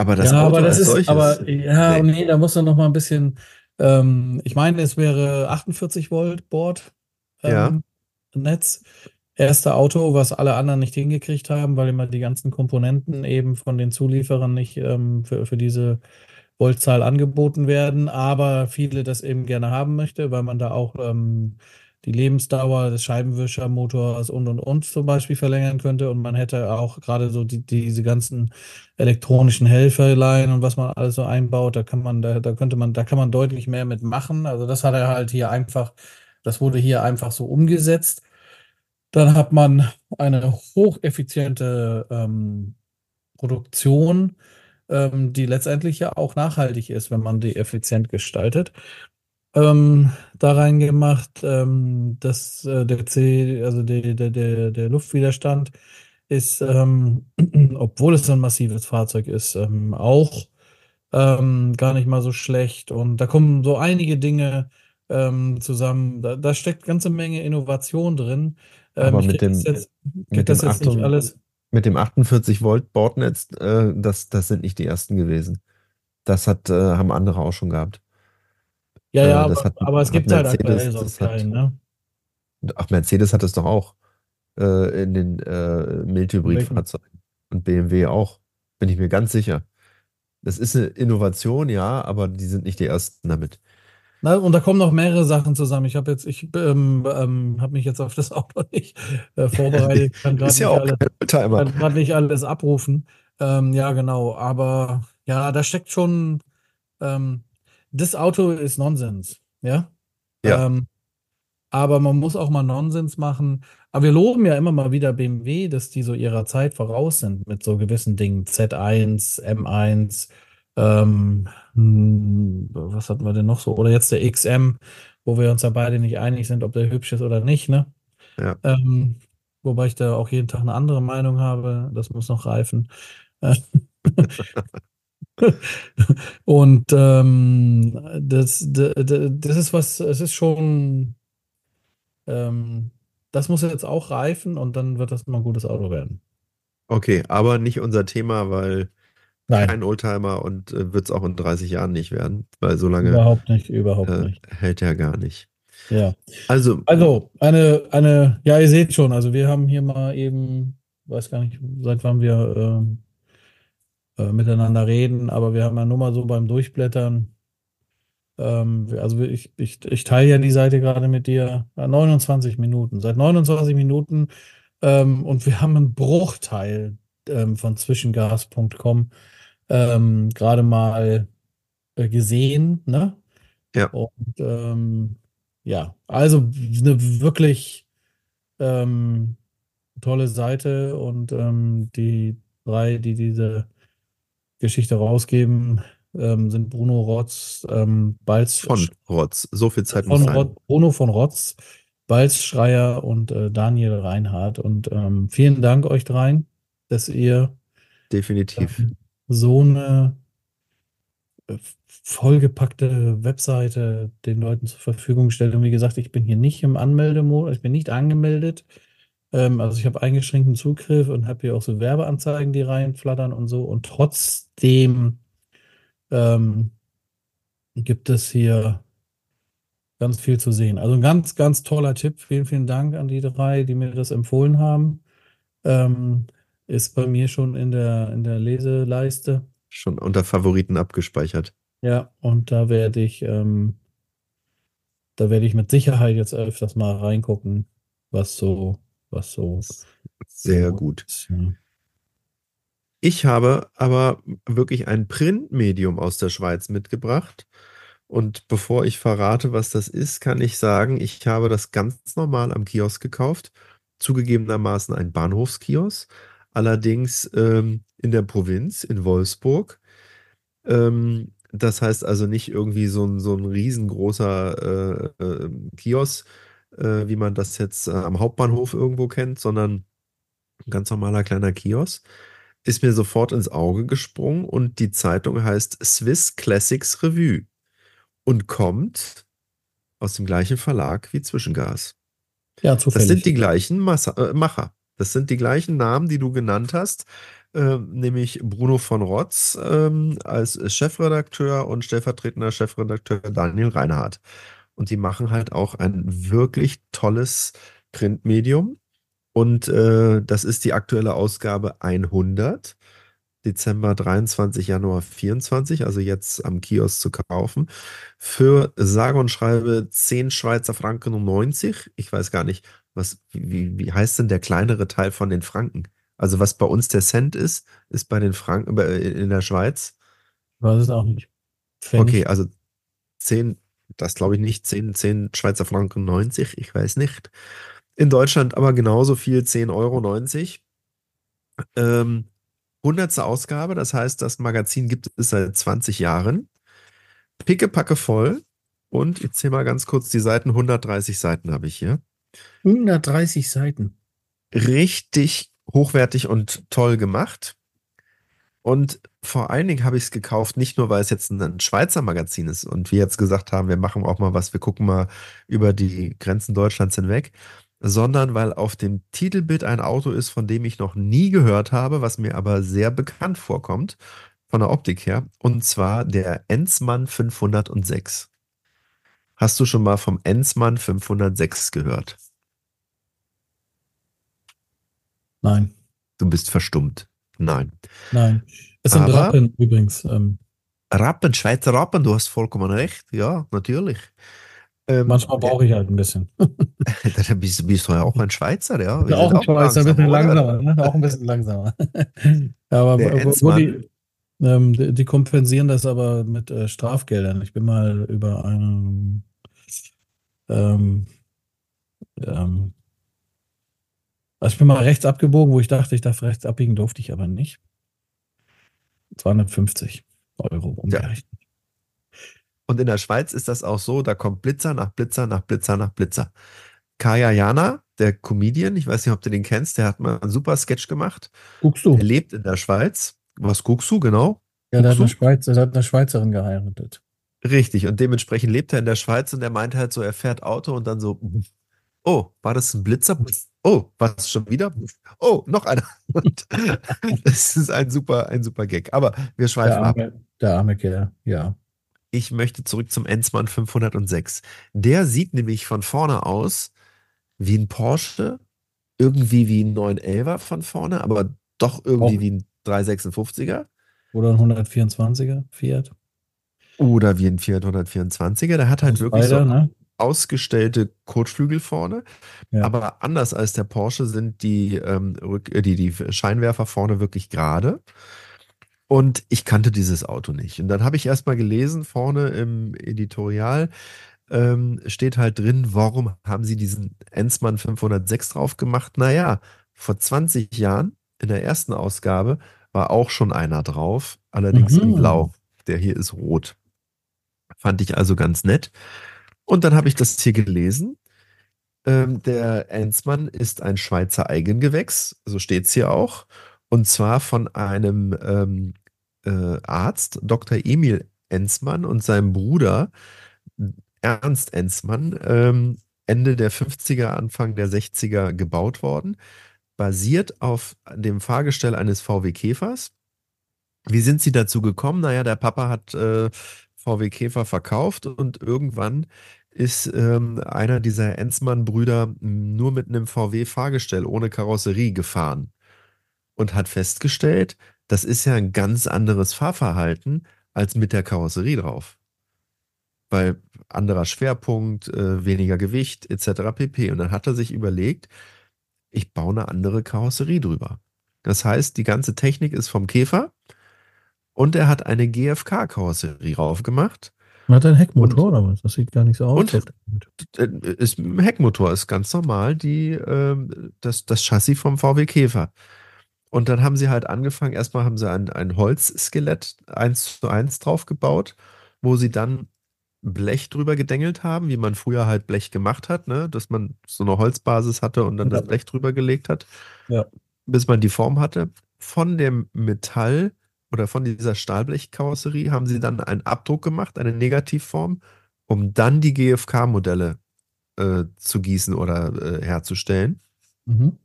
Aber das Ja, Auto aber das als ist, solches, aber ja, nee. nee, da muss er noch mal ein bisschen, ähm, ich meine, es wäre 48 Volt Board Ja. ähm, Netz. Erste Auto, was alle anderen nicht hingekriegt haben, weil immer die ganzen Komponenten eben von den Zulieferern nicht ähm, für, für diese Voltzahl angeboten werden, aber viele das eben gerne haben möchte, weil man da auch ähm, die Lebensdauer des Scheibenwischermotors und und und zum Beispiel verlängern könnte und man hätte auch gerade so die, diese ganzen elektronischen Helferlein und was man alles so einbaut, da kann man, da, da könnte man, da kann man deutlich mehr mitmachen. Also das hat er halt hier einfach, das wurde hier einfach so umgesetzt. Dann hat man eine hocheffiziente ähm, Produktion, ähm, die letztendlich ja auch nachhaltig ist, wenn man die effizient gestaltet. Ähm, da reingemacht, ähm, dass äh, der C, also der, der, der, der Luftwiderstand ist, ähm, obwohl es ein massives Fahrzeug ist, ähm, auch ähm, gar nicht mal so schlecht. Und da kommen so einige Dinge ähm, zusammen. Da, da steckt ganze Menge Innovation drin. Ähm, Aber mit dem, jetzt, mit dem das jetzt nicht 8, alles. mit dem 48 Volt Bordnetz, äh, das, das sind nicht die ersten gewesen. Das hat, äh, haben andere auch schon gehabt. Ja, ja, Äh, hat, aber es gibt halt aktuell Mercedes, das hat, keinen, ne? ach, Mercedes hat es doch auch äh, in den äh? Mildhybrid-Fahrzeugen. Und BMW auch. Bin ich mir ganz sicher. Das ist eine Innovation, ja, aber die sind nicht die ersten damit. Na, und da kommen noch mehrere Sachen zusammen. Ich habe jetzt, ich ähm, ähm, habe mich jetzt auf das Auto nicht äh, vorbereitet, kann gerade Ist ja nicht auch alles, kann gerade nicht alles abrufen. Ähm, ja, genau. Aber ja, da steckt schon, ähm, das Auto ist Nonsens, ja. Ja, Ähm, aber man muss auch mal Nonsens machen. Aber wir loben ja immer mal wieder BMW, dass die so ihrer Zeit voraus sind mit so gewissen Dingen. Z1, M1, ähm, hm, was hatten wir denn noch so? Oder jetzt der XM, wo wir uns ja beide nicht einig sind, ob der hübsch ist oder nicht, ne? ja. Ähm, wobei ich da auch jeden Tag eine andere Meinung habe. Das muss noch reifen. Äh, Und ähm, das, d- d- das ist was, es ist schon, ähm, das muss jetzt auch reifen und dann wird das mal ein gutes Auto werden. Okay, aber nicht unser Thema, weil Nein, kein Oldtimer und äh, wird es auch in 30 Jahren nicht werden, weil so lange überhaupt nicht, überhaupt äh, nicht. hält er gar nicht. Ja. Also, Also, eine, eine, ja, ihr seht schon, also wir haben hier mal eben, weiß gar nicht, seit wann wir ähm, äh, miteinander reden, aber wir haben ja nur mal so beim Durchblättern, ähm, also ich, ich, ich teile ja die Seite gerade mit dir, ja, 29 Minuten, seit 29 Minuten ähm, und wir haben einen Bruchteil ähm, von zwischengas.com ähm, gerade mal äh, gesehen, ne? ja, Und ähm, ja, also eine wirklich tolle Seite und die drei, die diese Geschichte rausgeben, ähm, sind Bruno Rotz, ähm, Balz, von Rotz. So viel Zeit muss sein. Rotz, Bruno von Rotz, Balz Schreier und äh, Daniel Reinhardt. Und ähm, vielen Dank euch dreien, dass ihr Definitiv. ähm, so eine äh, vollgepackte Webseite den Leuten zur Verfügung stellt. Und wie gesagt, ich bin hier nicht im Anmeldemodus, ich bin nicht angemeldet. Ähm, also ich habe eingeschränkten Zugriff und habe hier auch so Werbeanzeigen, die reinflattern und so. Und trotzdem ähm, gibt es hier ganz viel zu sehen. Also ein ganz, ganz toller Tipp. Vielen, vielen Dank an die drei, die mir das empfohlen haben. Ähm, ist bei mir schon in der, in der Leseleiste. Schon unter Favoriten abgespeichert. Ja, und da werde ich, ähm, da werde ich mit Sicherheit jetzt öfters mal reingucken, was so, was so Sehr gut. ist. Ja. Ich habe aber wirklich ein Printmedium aus der Schweiz mitgebracht. Und bevor ich verrate, was das ist, kann ich sagen, ich habe das ganz normal am Kiosk gekauft. Zugegebenermaßen ein Bahnhofskiosk, allerdings ähm, in der Provinz, in Wolfsburg. Ähm, das heißt also nicht irgendwie so ein, so ein riesengroßer äh, äh, Kiosk, äh, wie man das jetzt äh, am Hauptbahnhof irgendwo kennt, sondern ein ganz normaler kleiner Kiosk. Ist mir sofort ins Auge gesprungen und die Zeitung heißt Swiss Classics Revue und kommt aus dem gleichen Verlag wie Zwischengas. Ja, Das zufällig. sind die gleichen Massa äh, Macher. Das sind die gleichen Namen, die du genannt hast, äh, nämlich Bruno von Rotz ähm, als Chefredakteur und stellvertretender Chefredakteur Daniel Reinhardt. Und die machen halt auch ein wirklich tolles Printmedium. Und äh, das ist die aktuelle Ausgabe 100. Dezember 23, Januar 24, also jetzt am Kiosk zu kaufen, für sage und schreibe 10 Schweizer Franken und 90. Ich weiß gar nicht, was, wie, wie heißt denn der kleinere Teil von den Franken? Also was bei uns der Cent ist, ist bei den Franken in der Schweiz. Weiß es auch nicht. Pfennig. Okay, also 10, das glaube ich nicht, 10, 10 Schweizer Franken 90, ich weiß nicht. In Deutschland aber genauso viel, 10,90 Euro. Ähm, 100. Ausgabe, das heißt, das Magazin gibt es seit 20 Jahren. Pickepacke voll. Und ich zähle mal ganz kurz die Seiten. 130 Seiten habe ich hier. 130 Seiten. Richtig hochwertig und toll gemacht. Und vor allen Dingen habe ich es gekauft, nicht nur, weil es jetzt ein Schweizer Magazin ist und wir jetzt gesagt haben, wir machen auch mal was, wir gucken mal über die Grenzen Deutschlands hinweg, sondern weil auf dem Titelbild ein Auto ist, von dem ich noch nie gehört habe, was mir aber sehr bekannt vorkommt, von der Optik her, und zwar der Ensmann 506. Hast du schon mal vom Ensmann 506 gehört? Nein, Du bist verstummt. Nein. nein. Es sind Aber- Rappen übrigens. Ähm, Rappen, Schweizer Rappen, du hast vollkommen recht. Ja, natürlich. Ähm, manchmal brauche ich halt ein bisschen. Dann bist, bist du ja auch ein Schweizer, ja. Wir auch ein Schweizer, ein bisschen langsamer. Ne? Auch ein bisschen langsamer. ja, aber wo, die, ähm, die, die kompensieren das aber mit äh, Strafgeldern. Ich bin mal über einen ähm, ähm, also ich bin mal rechts abgebogen, wo ich dachte, ich darf rechts abbiegen, durfte ich aber nicht. 250 Euro umgerechnet. Und in der Schweiz ist das auch so, da kommt Blitzer nach Blitzer nach Blitzer nach Blitzer. Kaya Jana, der Comedian, ich weiß nicht, ob du den kennst, der hat mal einen super Sketch gemacht. Guckst du? Er lebt in der Schweiz. Was guckst du, genau? Ja, der hat, eine Schweizer, der hat eine Schweizerin geheiratet. Richtig, und dementsprechend lebt er in der Schweiz und er meint halt so, er fährt Auto und dann so, oh, war das ein Blitzer? Oh, was schon wieder? Oh, noch einer. Das ist ein super, ein super Gag. Aber wir Der schweifen ab. arme, der arme Kerl, ja. Ich möchte zurück zum Enzmann 506. Der sieht nämlich von vorne aus wie ein Porsche, irgendwie wie ein 911er von vorne, aber doch irgendwie Auch. wie ein 356er Oder ein 124er Fiat. oder wie ein 424er. Der hat halt Also wirklich so beide, ne? Ausgestellte Kotflügel vorne. Ja. Aber anders als der Porsche sind die, ähm, äh, die, die Scheinwerfer vorne wirklich gerade. Und ich kannte dieses Auto nicht. Und dann habe ich erst mal gelesen, vorne im Editorial ähm, steht halt drin, warum haben sie diesen Enzmann 506 drauf gemacht? Naja, vor 20 Jahren in der ersten Ausgabe war auch schon einer drauf, allerdings in Mhm. blau. Der hier ist rot. Fand ich also ganz nett. Und dann habe ich das hier gelesen. Ähm, der Enzmann ist ein Schweizer Eigengewächs, so steht es hier auch. Und zwar von einem ähm, äh, Arzt, Dr. Emil Enzmann und seinem Bruder Ernst Enzmann, ähm, Ende der 50er, Anfang der 60er gebaut worden, basiert auf dem Fahrgestell eines VW Käfers. Wie sind sie dazu gekommen? Naja, der Papa hat äh, VW Käfer verkauft und irgendwann ist ähm, einer dieser Enzmann-Brüder nur mit einem VW-Fahrgestell ohne Karosserie gefahren und hat festgestellt, das ist ja ein ganz anderes Fahrverhalten als mit der Karosserie drauf. Weil anderer Schwerpunkt, äh, weniger Gewicht etc. pp. Und dann hat er sich überlegt, ich baue eine andere Karosserie drüber. Das heißt, die ganze Technik ist vom Käfer und er hat eine GFK-Karosserie drauf gemacht. Man hat einen Heckmotor oder was? Das sieht gar nicht so aus. Und- äh, ist ein Heckmotor ist ganz normal, die, ähm, das, das Chassis vom VW Käfer. Und dann haben sie halt angefangen, erstmal haben sie ein, ein Holzskelett eins zu eins drauf gebaut, wo sie dann Blech drüber gedengelt haben, wie man früher halt Blech gemacht hat, ne? dass man so eine Holzbasis hatte und dann Ja. das Blech drüber gelegt hat, Ja. bis man die Form hatte. Von dem Metall oder von dieser Stahlblechkarosserie haben sie dann einen Abdruck gemacht, eine Negativform, um dann die GFK-Modelle äh, zu gießen oder äh, herzustellen. Mhm.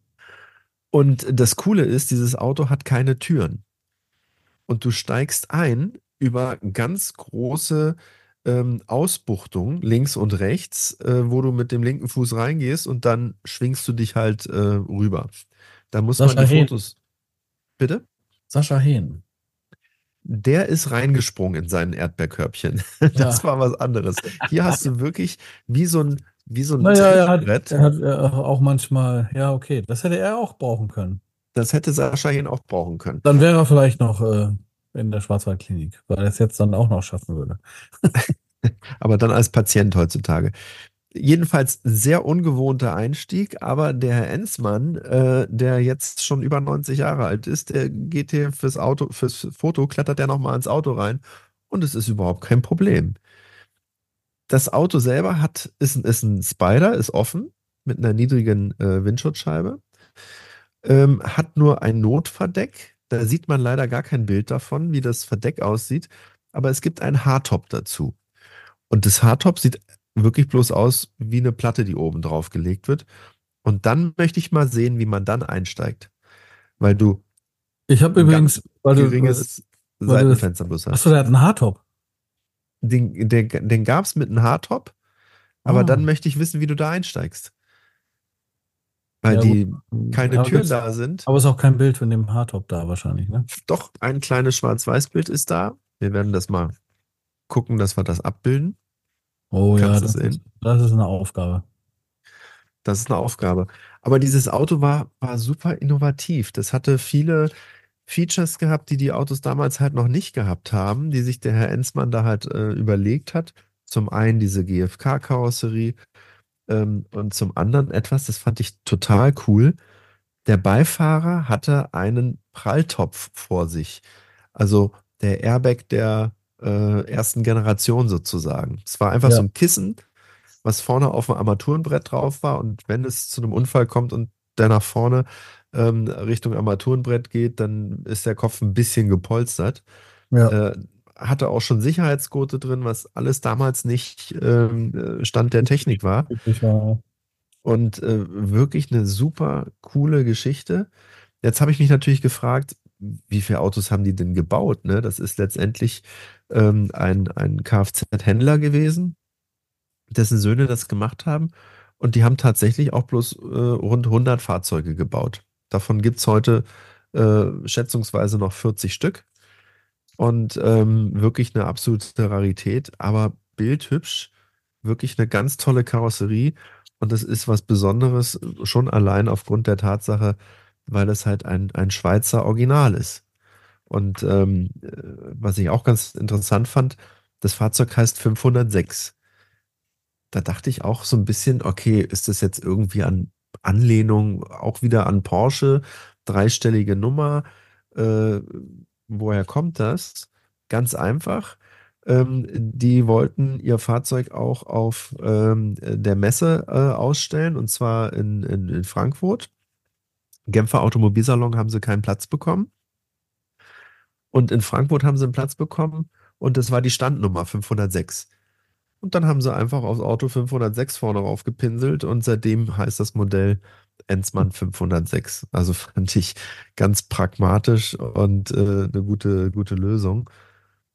Und das Coole ist, dieses Auto hat keine Türen. Und du steigst ein über ganz große ähm, Ausbuchtungen links und rechts, äh, wo du mit dem linken Fuß reingehst und dann schwingst du dich halt äh, rüber. Da muss Sascha man die Hehn. Fotos. Bitte? Sascha Hehn. Der ist reingesprungen in sein Erdbeerkörbchen. Das Ja. war was anderes. Hier hast du wirklich wie so ein, wie so ein Naja, er hat, er hat äh, auch manchmal, ja, okay, das hätte er auch brauchen können. Das hätte Sascha Hehn auch brauchen können. Dann wäre er vielleicht noch äh, in der Schwarzwaldklinik, weil er es jetzt dann auch noch schaffen würde. aber dann als Patient heutzutage. Jedenfalls sehr ungewohnter Einstieg, aber der Herr Enzmann, äh, der jetzt schon über 90 Jahre alt ist, der geht hier fürs Auto, fürs Foto, klettert er nochmal ins Auto rein und es ist überhaupt kein Problem. Das Auto selber hat, ist, ein- ist ein Spider, ist offen mit einer niedrigen äh, Windschutzscheibe, ähm, hat nur ein Notverdeck. Da sieht man leider gar kein Bild davon, wie das Verdeck aussieht, aber es gibt einen Hardtop dazu. Und das Hardtop sieht wirklich bloß aus wie eine Platte, die oben drauf gelegt wird. Und dann möchte ich mal sehen, wie man dann einsteigt. Weil du Ich habe übrigens, weil du, geringes weil du das, Seitenfenster bloß achso, hast. der hat einen Hardtop. Den, den, den gab es mit einem Hardtop, aber Ah. dann möchte ich wissen, wie du da einsteigst. Weil Ja, die gut. keine Ja, Türen da sind. Aber ist auch kein Bild von dem Hardtop da wahrscheinlich, ne? Doch, ein kleines Schwarz-Weiß-Bild ist da. Wir werden das mal gucken, dass wir das abbilden. Oh ja, Kannst du das ist, das ist eine Aufgabe. Das ist eine Aufgabe. Aber dieses Auto war, war super innovativ. Das hatte viele Features gehabt, die die Autos damals halt noch nicht gehabt haben, die sich der Herr Enzmann da halt äh, überlegt hat. Zum einen diese GFK-Karosserie ähm, und zum anderen etwas, das fand ich total cool. Der Beifahrer hatte einen Pralltopf vor sich. Also der Airbag der äh, ersten Generation sozusagen. Es war einfach Ja. so ein Kissen, was vorne auf dem Armaturenbrett drauf war. Und wenn es zu einem Unfall kommt und der nach vorne ähm, Richtung Armaturenbrett geht, dann ist der Kopf ein bisschen gepolstert. Ja. Äh, hatte auch schon Sicherheitsgurte drin, was alles damals nicht ähm, äh, Stand der Technik war. Und äh, wirklich eine super coole Geschichte. Jetzt habe ich mich natürlich gefragt, wie viele Autos haben die denn gebaut? Ne? Das ist letztendlich ähm, ein, ein Kfz-Händler gewesen, dessen Söhne das gemacht haben. Und die haben tatsächlich auch bloß äh, rund 100 Fahrzeuge gebaut. Davon gibt es heute äh, schätzungsweise noch 40 Stück. Und ähm, wirklich eine absolute Rarität, aber bildhübsch, wirklich eine ganz tolle Karosserie. Und das ist was Besonderes, schon allein aufgrund der Tatsache, weil es halt ein, ein Schweizer Original ist. Und ähm, äh, was ich auch ganz interessant fand, das Fahrzeug heißt 506. Da dachte ich auch so ein bisschen, okay, ist das jetzt irgendwie an Anlehnung auch wieder an Porsche, dreistellige Nummer? Äh, woher kommt das? Ganz einfach. Ähm, die wollten ihr Fahrzeug auch auf ähm, der Messe äh, ausstellen, und zwar in, in, in Frankfurt. Genfer Automobilsalon haben sie keinen Platz bekommen. Und in Frankfurt haben sie einen Platz bekommen und das war die Standnummer 506. Und dann haben sie einfach aufs Auto 506 vorne drauf gepinselt und seitdem heißt das Modell Enzmann 506. Also fand ich ganz pragmatisch und äh, eine gute, gute Lösung.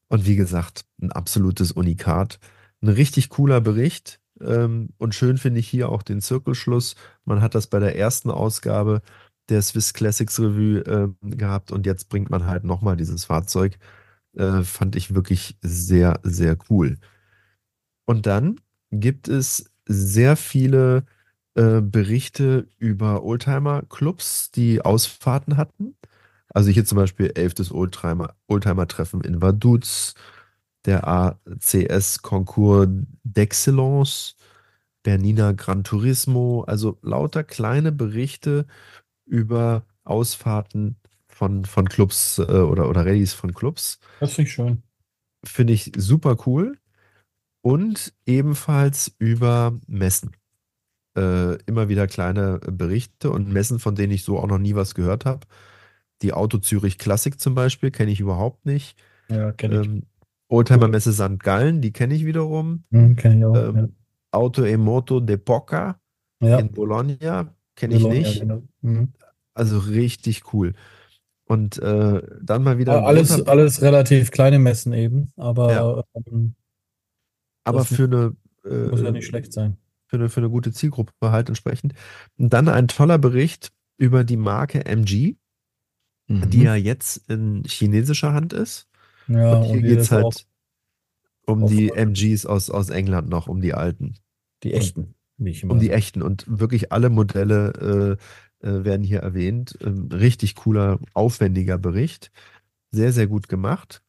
Und wie gesagt, ein absolutes Unikat. Ein richtig cooler Bericht. Ähm, und schön finde ich hier auch den Zirkelschluss. Man hat das bei der ersten Ausgabe der Swiss Classics Revue äh, gehabt und jetzt bringt man halt nochmal dieses Fahrzeug. Äh, fand ich wirklich sehr, sehr cool. Und dann gibt es sehr viele äh, Berichte über Oldtimer-Clubs, die Ausfahrten hatten. Also hier zum Beispiel 11. Oldtimer, Oldtimer-Treffen in Vaduz, der ACS Concours d'Excellence, Bernina Gran Turismo, also lauter kleine Berichte über Ausfahrten von, von Clubs äh, oder, oder Rallyes von Clubs. Das finde ich schön. Finde ich super cool. Und ebenfalls über Messen. Äh, immer wieder kleine Berichte und Messen, von denen ich so auch noch nie was gehört habe. Die Auto Zürich Klassik zum Beispiel kenne ich überhaupt nicht. Ja, kenne ich. Ähm, Oldtimer Messe St. Gallen, die kenne ich wiederum. Hm, kenne ich auch. Ähm, Auto e Moto de Poca ja. ja. in Bologna kenne ich Bologna, nicht. genau. Mhm. Also richtig cool. Und äh, dann mal wieder. Alles, alles relativ kleine Messen eben, aber Ja. ähm, aber für eine, äh, muss ja nicht schlecht sein. für eine, für eine gute Zielgruppe halt entsprechend. Und dann ein toller Bericht über die Marke MG, die Mhm. ja jetzt in chinesischer Hand ist. ja, und hier die geht es halt auch um die MGs aus, aus England noch, um die alten. die echten, immer Um die echten. Und wirklich alle Modelle äh, äh, werden hier erwähnt. Ähm, richtig cooler, aufwendiger Bericht. Sehr, sehr gut gemacht.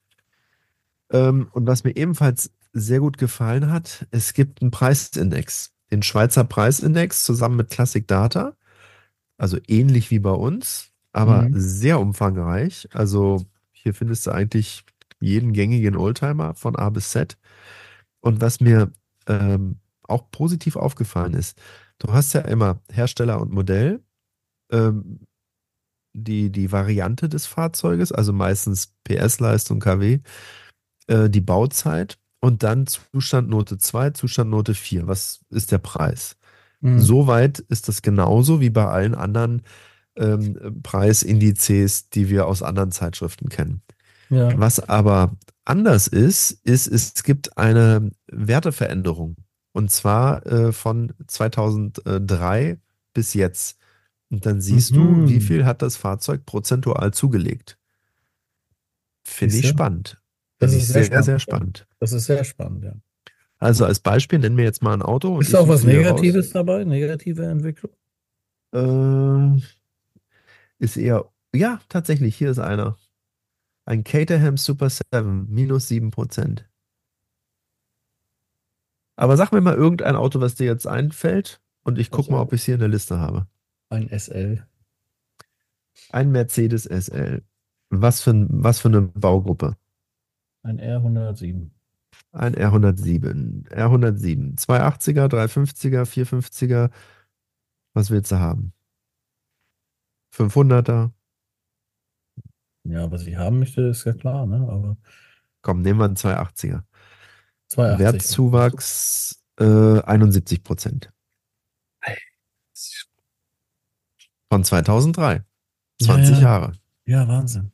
Ähm, und was mir ebenfalls sehr gut gefallen hat, es gibt einen Preisindex. Den Schweizer Preisindex zusammen mit Classic Data. Also ähnlich wie bei uns, aber Mhm. sehr umfangreich. Also hier findest du eigentlich jeden gängigen Oldtimer von A bis Z. Und was mir ähm, auch positiv aufgefallen ist, du hast ja immer Hersteller und Modell, ähm, die, die Variante des Fahrzeuges, also meistens PS-Leistung KW, äh, die Bauzeit und dann Zustand Note 2, Zustand Note 4. Was ist der Preis? Mhm. Soweit ist das genauso wie bei allen anderen ähm, Preisindizes, die wir aus anderen Zeitschriften kennen. Ja. Was aber anders ist, ist, es gibt eine Werteveränderung. Und zwar äh, von 2003 bis jetzt. Und dann siehst Mhm. du, wie viel hat das Fahrzeug prozentual zugelegt. Finde ich spannend. Das ist sehr sehr, sehr spannend. spannend. Das ist sehr spannend, ja. Also als Beispiel nennen wir jetzt mal ein Auto. Ist auch was Negatives dabei? Negative Entwicklung? Raus. Äh, ist eher, ja, tatsächlich, hier ist einer. Ein Caterham Super 7, minus 7%. Aber sag mir mal irgendein Auto, was dir jetzt einfällt und ich guck Also- mal, ob ich es hier in der Liste habe. Ein SL. Ein Mercedes SL. Was für, was für eine Baugruppe? Ein R107. Ein R107. R107. 280er, 350er, 450er. Was willst du haben? 500er. Ja, was ich haben möchte, ist ja klar, ne? Aber Komm, nehmen wir einen 280er. 280. Wertzuwachs äh, 71 Prozent. Von 2003. 20 Ja, ja. Jahre. Ja, Wahnsinn.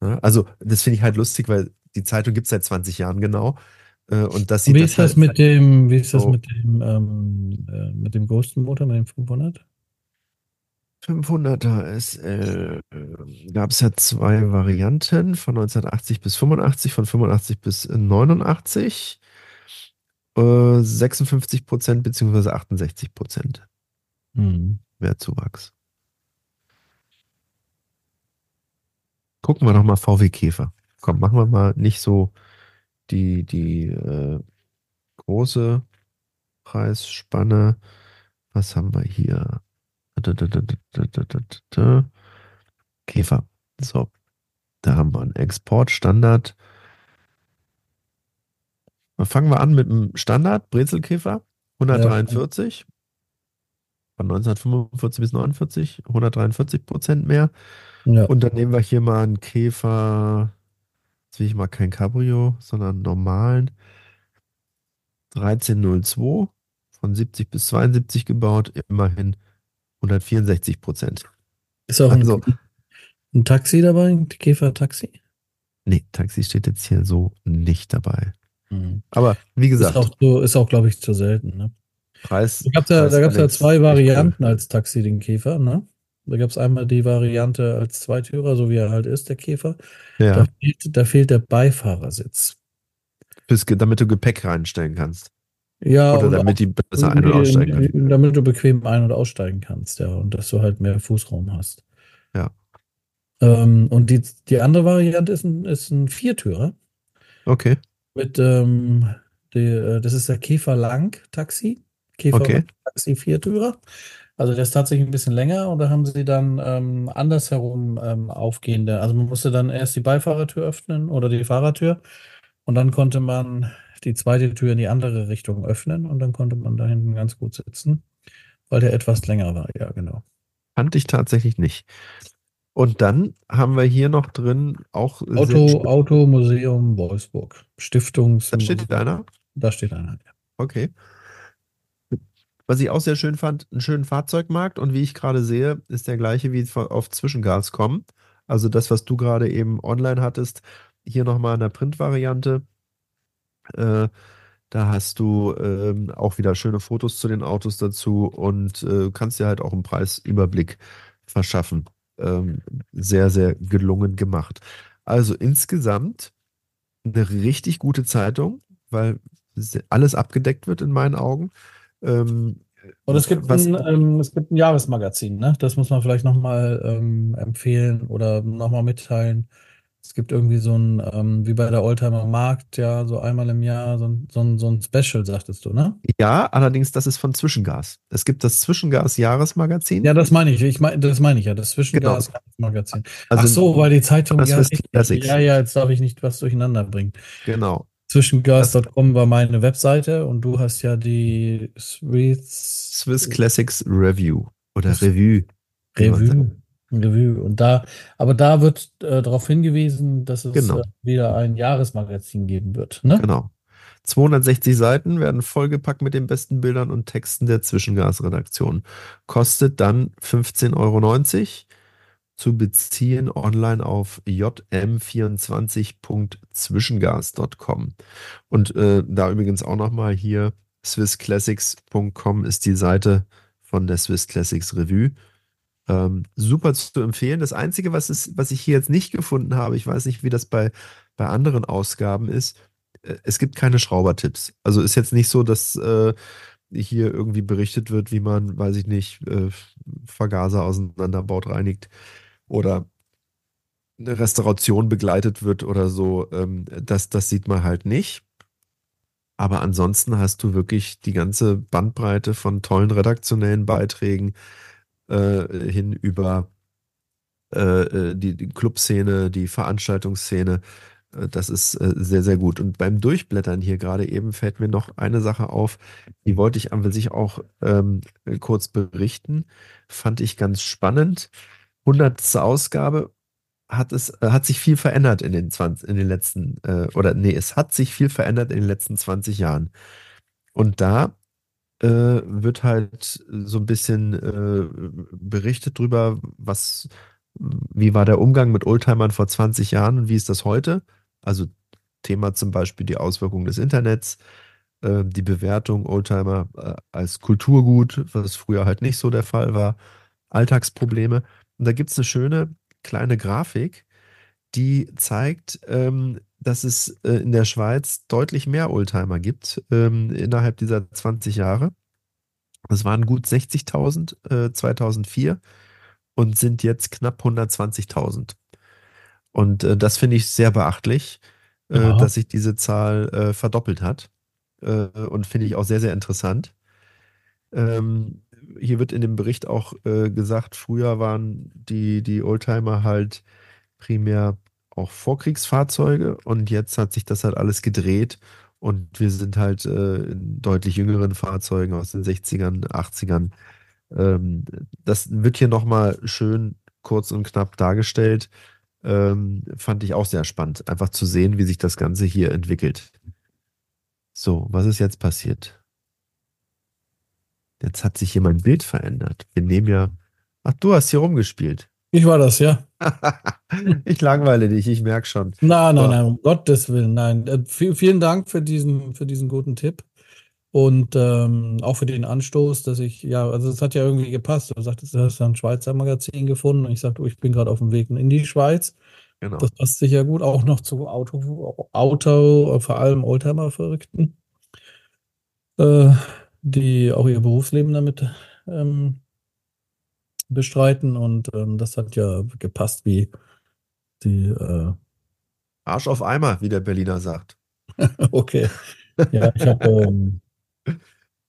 Also, das finde ich halt lustig, weil die Zeitung gibt es seit 20 Jahren genau. Äh, und das sieht wie ist das halt, mit dem, wie ist das so- mit dem, ähm, äh, mit dem größten Motor, mit dem 500? 500er SL gab es ja zwei Varianten, von 1980 bis 85, von 85 bis 89. Äh, 56 Prozent beziehungsweise 68 Prozent Hm. Wertzuwachs. Gucken wir doch mal VW Käfer. Komm, machen wir mal nicht so die, die äh, große Preisspanne. Was haben wir hier? Käfer. So, da haben wir einen Exportstandard. Fangen wir an mit dem Standard Brezelkäfer 143. Von 1945 bis 49, 143 Prozent mehr. Ja. Und dann nehmen wir hier mal einen Käfer, jetzt will ich mal kein Cabrio, sondern einen normalen 1302 von 70 bis 72 gebaut, immerhin 164 Prozent. Ist auch Also- ein, ein Taxi dabei, ein Käfer-Taxi? Nee, Taxi steht jetzt hier so nicht dabei. Hm. Aber wie Ist gesagt, auch, so, ist auch glaube ich, zu selten. Ne? Preis. Da gab es ja, Preis da gab's ja Alex, zwei Varianten als Taxi, den Käfer. Ne? Da gab es einmal die Variante als Zweitürer, so wie er halt ist, der Käfer. Ja, Da, fehlt, da fehlt der Beifahrersitz. Ge- damit du Gepäck reinstellen kannst. Ja, Oder damit die besser ein- und aussteigen können. Damit du bequem ein- und aussteigen kannst, ja. Und dass du halt mehr Fußraum hast. Ja. Ähm, und die, die andere Variante ist ein, ist ein Viertürer Okay, mit, ähm, die, äh, das ist der Käfer Lang Taxi. Käfer Okay. Taxi Viertürer. Also der ist tatsächlich ein bisschen länger und da haben sie dann ähm, andersherum ähm, aufgehende. Also man musste dann erst die Beifahrertür öffnen oder die Fahrertür und dann konnte man die zweite Tür in die andere Richtung öffnen und dann konnte man da hinten ganz gut sitzen, weil der etwas länger war. Ja, genau. kannte ich tatsächlich nicht. Und dann haben wir hier noch drin auch Auto, spe- Automuseum Wolfsburg. Stiftungs. Da steht einer. Da steht einer. ja. Okay. Was ich auch sehr schön fand, einen schönen Fahrzeugmarkt und wie ich gerade sehe, ist der gleiche wie auf Zwischengas kommen. Also das, was du gerade eben online hattest, hier nochmal in der Print-Variante. Äh, da hast du ähm, auch wieder schöne Fotos zu den Autos dazu und äh, kannst dir halt auch einen Preisüberblick verschaffen. Ähm, sehr, sehr gelungen gemacht. Also insgesamt eine richtig gute Zeitung, weil alles abgedeckt wird in meinen Augen. Ähm, Und es gibt, was, ein, ähm, es gibt ein Jahresmagazin, ne? Das muss man vielleicht nochmal ähm, empfehlen oder nochmal mitteilen. Es gibt irgendwie so ein, ähm, wie bei der Oldtimer Markt, ja, so einmal im Jahr, so ein, so ein, so ein Special, sagtest du, ne? ja, allerdings, das ist von Zwischengas. Es gibt das Zwischengas-Jahresmagazin. Ja, das meine ich. Ich meine, das meine ich ja, das Zwischengas-Magazin. Also Ach so, weil die Zeitung, das ja. Classics. ja, ja, jetzt darf ich nicht was durcheinander bringen. Genau. Zwischengas.com war meine Webseite und du hast ja die Swiss Swiss Classics Review oder Revue. Revue. Revue. Und da, aber da wird äh, darauf hingewiesen, dass es Genau. äh, wieder ein Jahresmagazin geben wird. Ne? Genau. 260 Seiten werden vollgepackt mit den besten Bildern und Texten der Zwischengas-Redaktion. Kostet dann 15,90 Euro zu beziehen online auf jm24.zwischengas.com. Und äh, da übrigens auch nochmal hier swissclassics.com ist die Seite von der Swiss Classics Revue. Ähm, super zu empfehlen. Das Einzige, was, ist, was ich hier jetzt nicht gefunden habe, ich weiß nicht, wie das bei, bei anderen Ausgaben ist, äh, es gibt keine Schraubertipps. Also ist jetzt nicht so, dass äh, hier irgendwie berichtet wird, wie man, weiß ich nicht, äh, Vergaser auseinanderbaut, reinigt oder eine Restauration begleitet wird oder so. Ähm, das, das sieht man halt nicht. Aber ansonsten hast du wirklich die ganze Bandbreite von tollen redaktionellen Beiträgen äh, hin über äh, die, die Clubszene, die Veranstaltungsszene. Äh, das ist äh, sehr, sehr gut. Und beim Durchblättern hier gerade eben fällt mir noch eine Sache auf, die wollte ich an sich auch ähm, kurz berichten. Fand ich ganz spannend. 100. Ausgabe hat es äh, hat sich viel verändert in den 20, in den letzten äh, oder nee, es hat sich viel verändert in den letzten 20 Jahren. Und da äh, wird halt so ein bisschen äh, berichtet drüber, was wie war der Umgang mit Oldtimern vor 20 Jahren und wie ist das heute? Also Thema zum Beispiel die Auswirkungen des Internets, äh, die Bewertung Oldtimer äh, als Kulturgut, was früher halt nicht so der Fall war, Alltagsprobleme. Und da gibt es eine schöne kleine Grafik, die zeigt, ähm, dass es äh, in der Schweiz deutlich mehr Oldtimer gibt ähm, innerhalb dieser 20 Jahre. Es waren gut 60.000 äh, 2004 und sind jetzt knapp 120.000. Und äh, das finde ich sehr beachtlich, äh, dass sich diese Zahl äh, verdoppelt hat. Äh, und finde ich auch sehr, sehr interessant. Ähm, hier wird in dem Bericht auch äh, gesagt, früher waren die, die Oldtimer halt primär auch Vorkriegsfahrzeuge und jetzt hat sich das halt alles gedreht und wir sind halt äh, in deutlich jüngeren Fahrzeugen aus den 60ern, 80ern. Ähm, das wird hier nochmal schön kurz und knapp dargestellt. Ähm, fand ich auch sehr spannend, einfach zu sehen, wie sich das Ganze hier entwickelt. So, was ist jetzt passiert? Jetzt hat sich hier mein Bild verändert. Wir nehmen ja. Ach, du hast hier rumgespielt. Ich war das, ja. ich langweile dich, ich merke schon. Nein, nein, nein, um Gottes Willen, nein. Äh, vielen Dank für diesen, für diesen guten Tipp. Und ähm, auch für den Anstoß, dass ich, ja, also es hat ja irgendwie gepasst. Du sagtest, du hast ein Schweizer Magazin gefunden und ich sagte, oh, ich bin gerade auf dem Weg in die Schweiz. Genau. Das passt sicher gut, auch noch zu Auto, Auto vor allem Oldtimer-Verrückten. Äh, die auch ihr Berufsleben damit ähm, bestreiten. Und ähm, das hat ja gepasst wie die äh Arsch auf Eimer, wie der Berliner sagt. okay. Ja, ich habe. Ähm,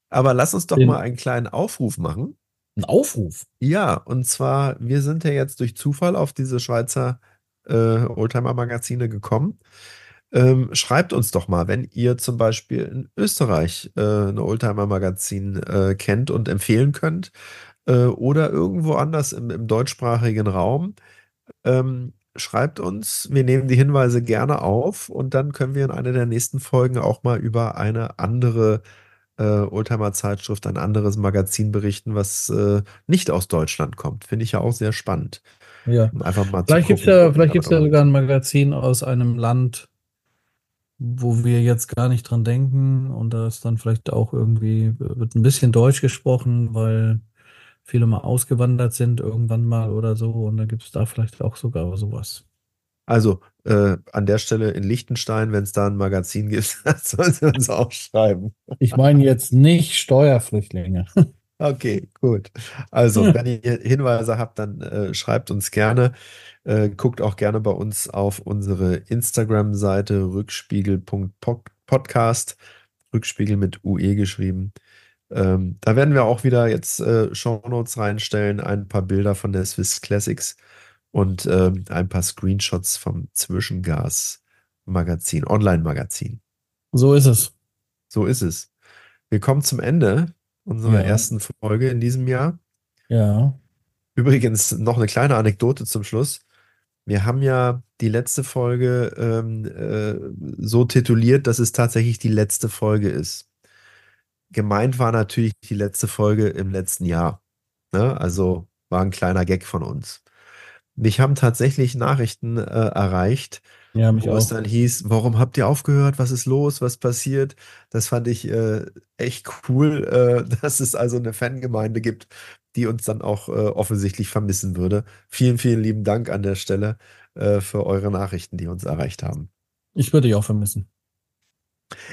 Aber lass uns doch mal einen kleinen Aufruf machen. Ein Aufruf? Ja, und zwar, wir sind ja jetzt durch Zufall auf diese Schweizer äh, Oldtimer-Magazine gekommen. Ähm, schreibt uns doch mal, wenn ihr zum Beispiel in Österreich äh, ein Oldtimer-Magazin äh, kennt und empfehlen könnt äh, oder irgendwo anders im, im deutschsprachigen Raum. Ähm, schreibt uns, wir nehmen die Hinweise gerne auf und dann können wir in einer der nächsten Folgen auch mal über eine andere äh, Oldtimer-Zeitschrift, ein anderes Magazin berichten, was äh, nicht aus Deutschland kommt. Finde ich ja auch sehr spannend. Ja. Um einfach mal vielleicht gibt es ja, vielleicht gibt's ja sogar ein Magazin aus einem Land, wo wir jetzt gar nicht dran denken und da ist dann vielleicht auch irgendwie, wird ein bisschen Deutsch gesprochen, weil viele mal ausgewandert sind irgendwann mal oder so und dann gibt es da vielleicht auch sogar sowas. Also äh, an der Stelle in Liechtenstein, wenn es da ein Magazin gibt, sollen Sie uns auch schreiben. Ich meine jetzt nicht Steuerflüchtlinge. Okay, gut. Also, wenn ihr Hinweise habt, dann äh, schreibt uns gerne. Äh, guckt auch gerne bei uns auf unsere Instagram-Seite rückspiegel.podcast. Rückspiegel mit UE geschrieben. Ähm, da werden wir auch wieder jetzt äh, Shownotes reinstellen, ein paar Bilder von der Swiss Classics und ähm, ein paar Screenshots vom Zwischengas-Magazin, Online-Magazin. So ist es. So ist es. Wir kommen zum Ende unserer ja. ersten Folge in diesem Jahr. Ja. Übrigens noch eine kleine Anekdote zum Schluss. Wir haben ja die letzte Folge ähm, äh, so tituliert, dass es tatsächlich die letzte Folge ist. Gemeint war natürlich die letzte Folge im letzten Jahr. Ne? Also war ein kleiner Gag von uns. Mich haben tatsächlich Nachrichten äh, erreicht, Ja, mich wo es auch. dann hieß, warum habt ihr aufgehört? Was ist los? Was passiert? Das fand ich äh, echt cool, äh, dass es also eine Fangemeinde gibt, die uns dann auch äh, offensichtlich vermissen würde. Vielen, vielen lieben Dank an der Stelle äh, für eure Nachrichten, die uns erreicht haben. Ich würde dich auch vermissen.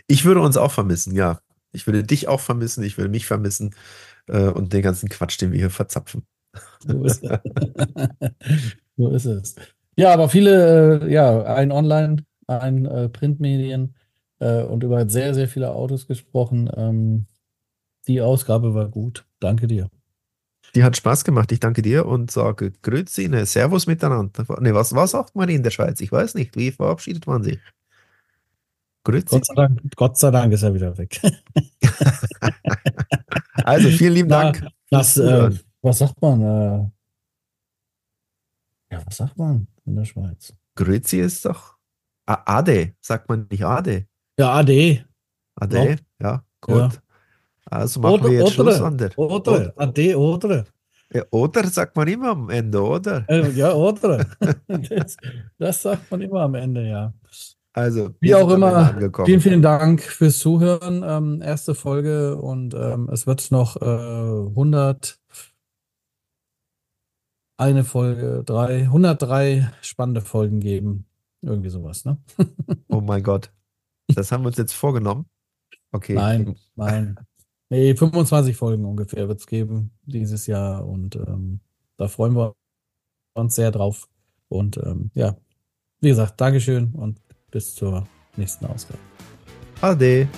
Ich würde uns auch vermissen, ja. Ich würde dich auch vermissen, ich würde mich vermissen äh, und den ganzen Quatsch, den wir hier verzapfen. So ist es. So ist es. Ja, aber viele, äh, ja, ein Online, ein äh, Printmedien äh, und über sehr, sehr viele Autos gesprochen. Ähm, die Ausgabe war gut. Danke dir. Die hat Spaß gemacht, ich danke dir und sage Grüezi, ne, Servus miteinander. Ne, was, was sagt man in der Schweiz? Ich weiß nicht, wie verabschiedet man sich? Grüezi. Gott sei Dank, Gott sei Dank ist er wieder weg. Also, vielen lieben Na, Dank. Das, äh, was sagt man? Äh, ja, was sagt man in der Schweiz? Grüezi ist doch Ade, sagt man nicht Ade. Ja, AD. Ade, ja, gut. Ja. Also machen wir jetzt Schluss an der. Oder, AD, oder. Ja, oder sagt man immer am Ende, oder? Äh, ja, oder. Das, das sagt man immer am Ende, ja. Also, Wie auch immer, vielen, vielen Dank fürs Zuhören. Ähm, erste Folge und ähm, es wird noch äh, 100, eine Folge, drei, 103 spannende Folgen geben. Irgendwie sowas, ne? Oh mein Gott. Das haben wir uns jetzt vorgenommen. Okay. Nein, nein. Nee, 25 Folgen ungefähr wird es geben dieses Jahr und ähm, da freuen wir uns sehr drauf. Und ähm, ja, wie gesagt, Dankeschön und bis zur nächsten Ausgabe. Ade.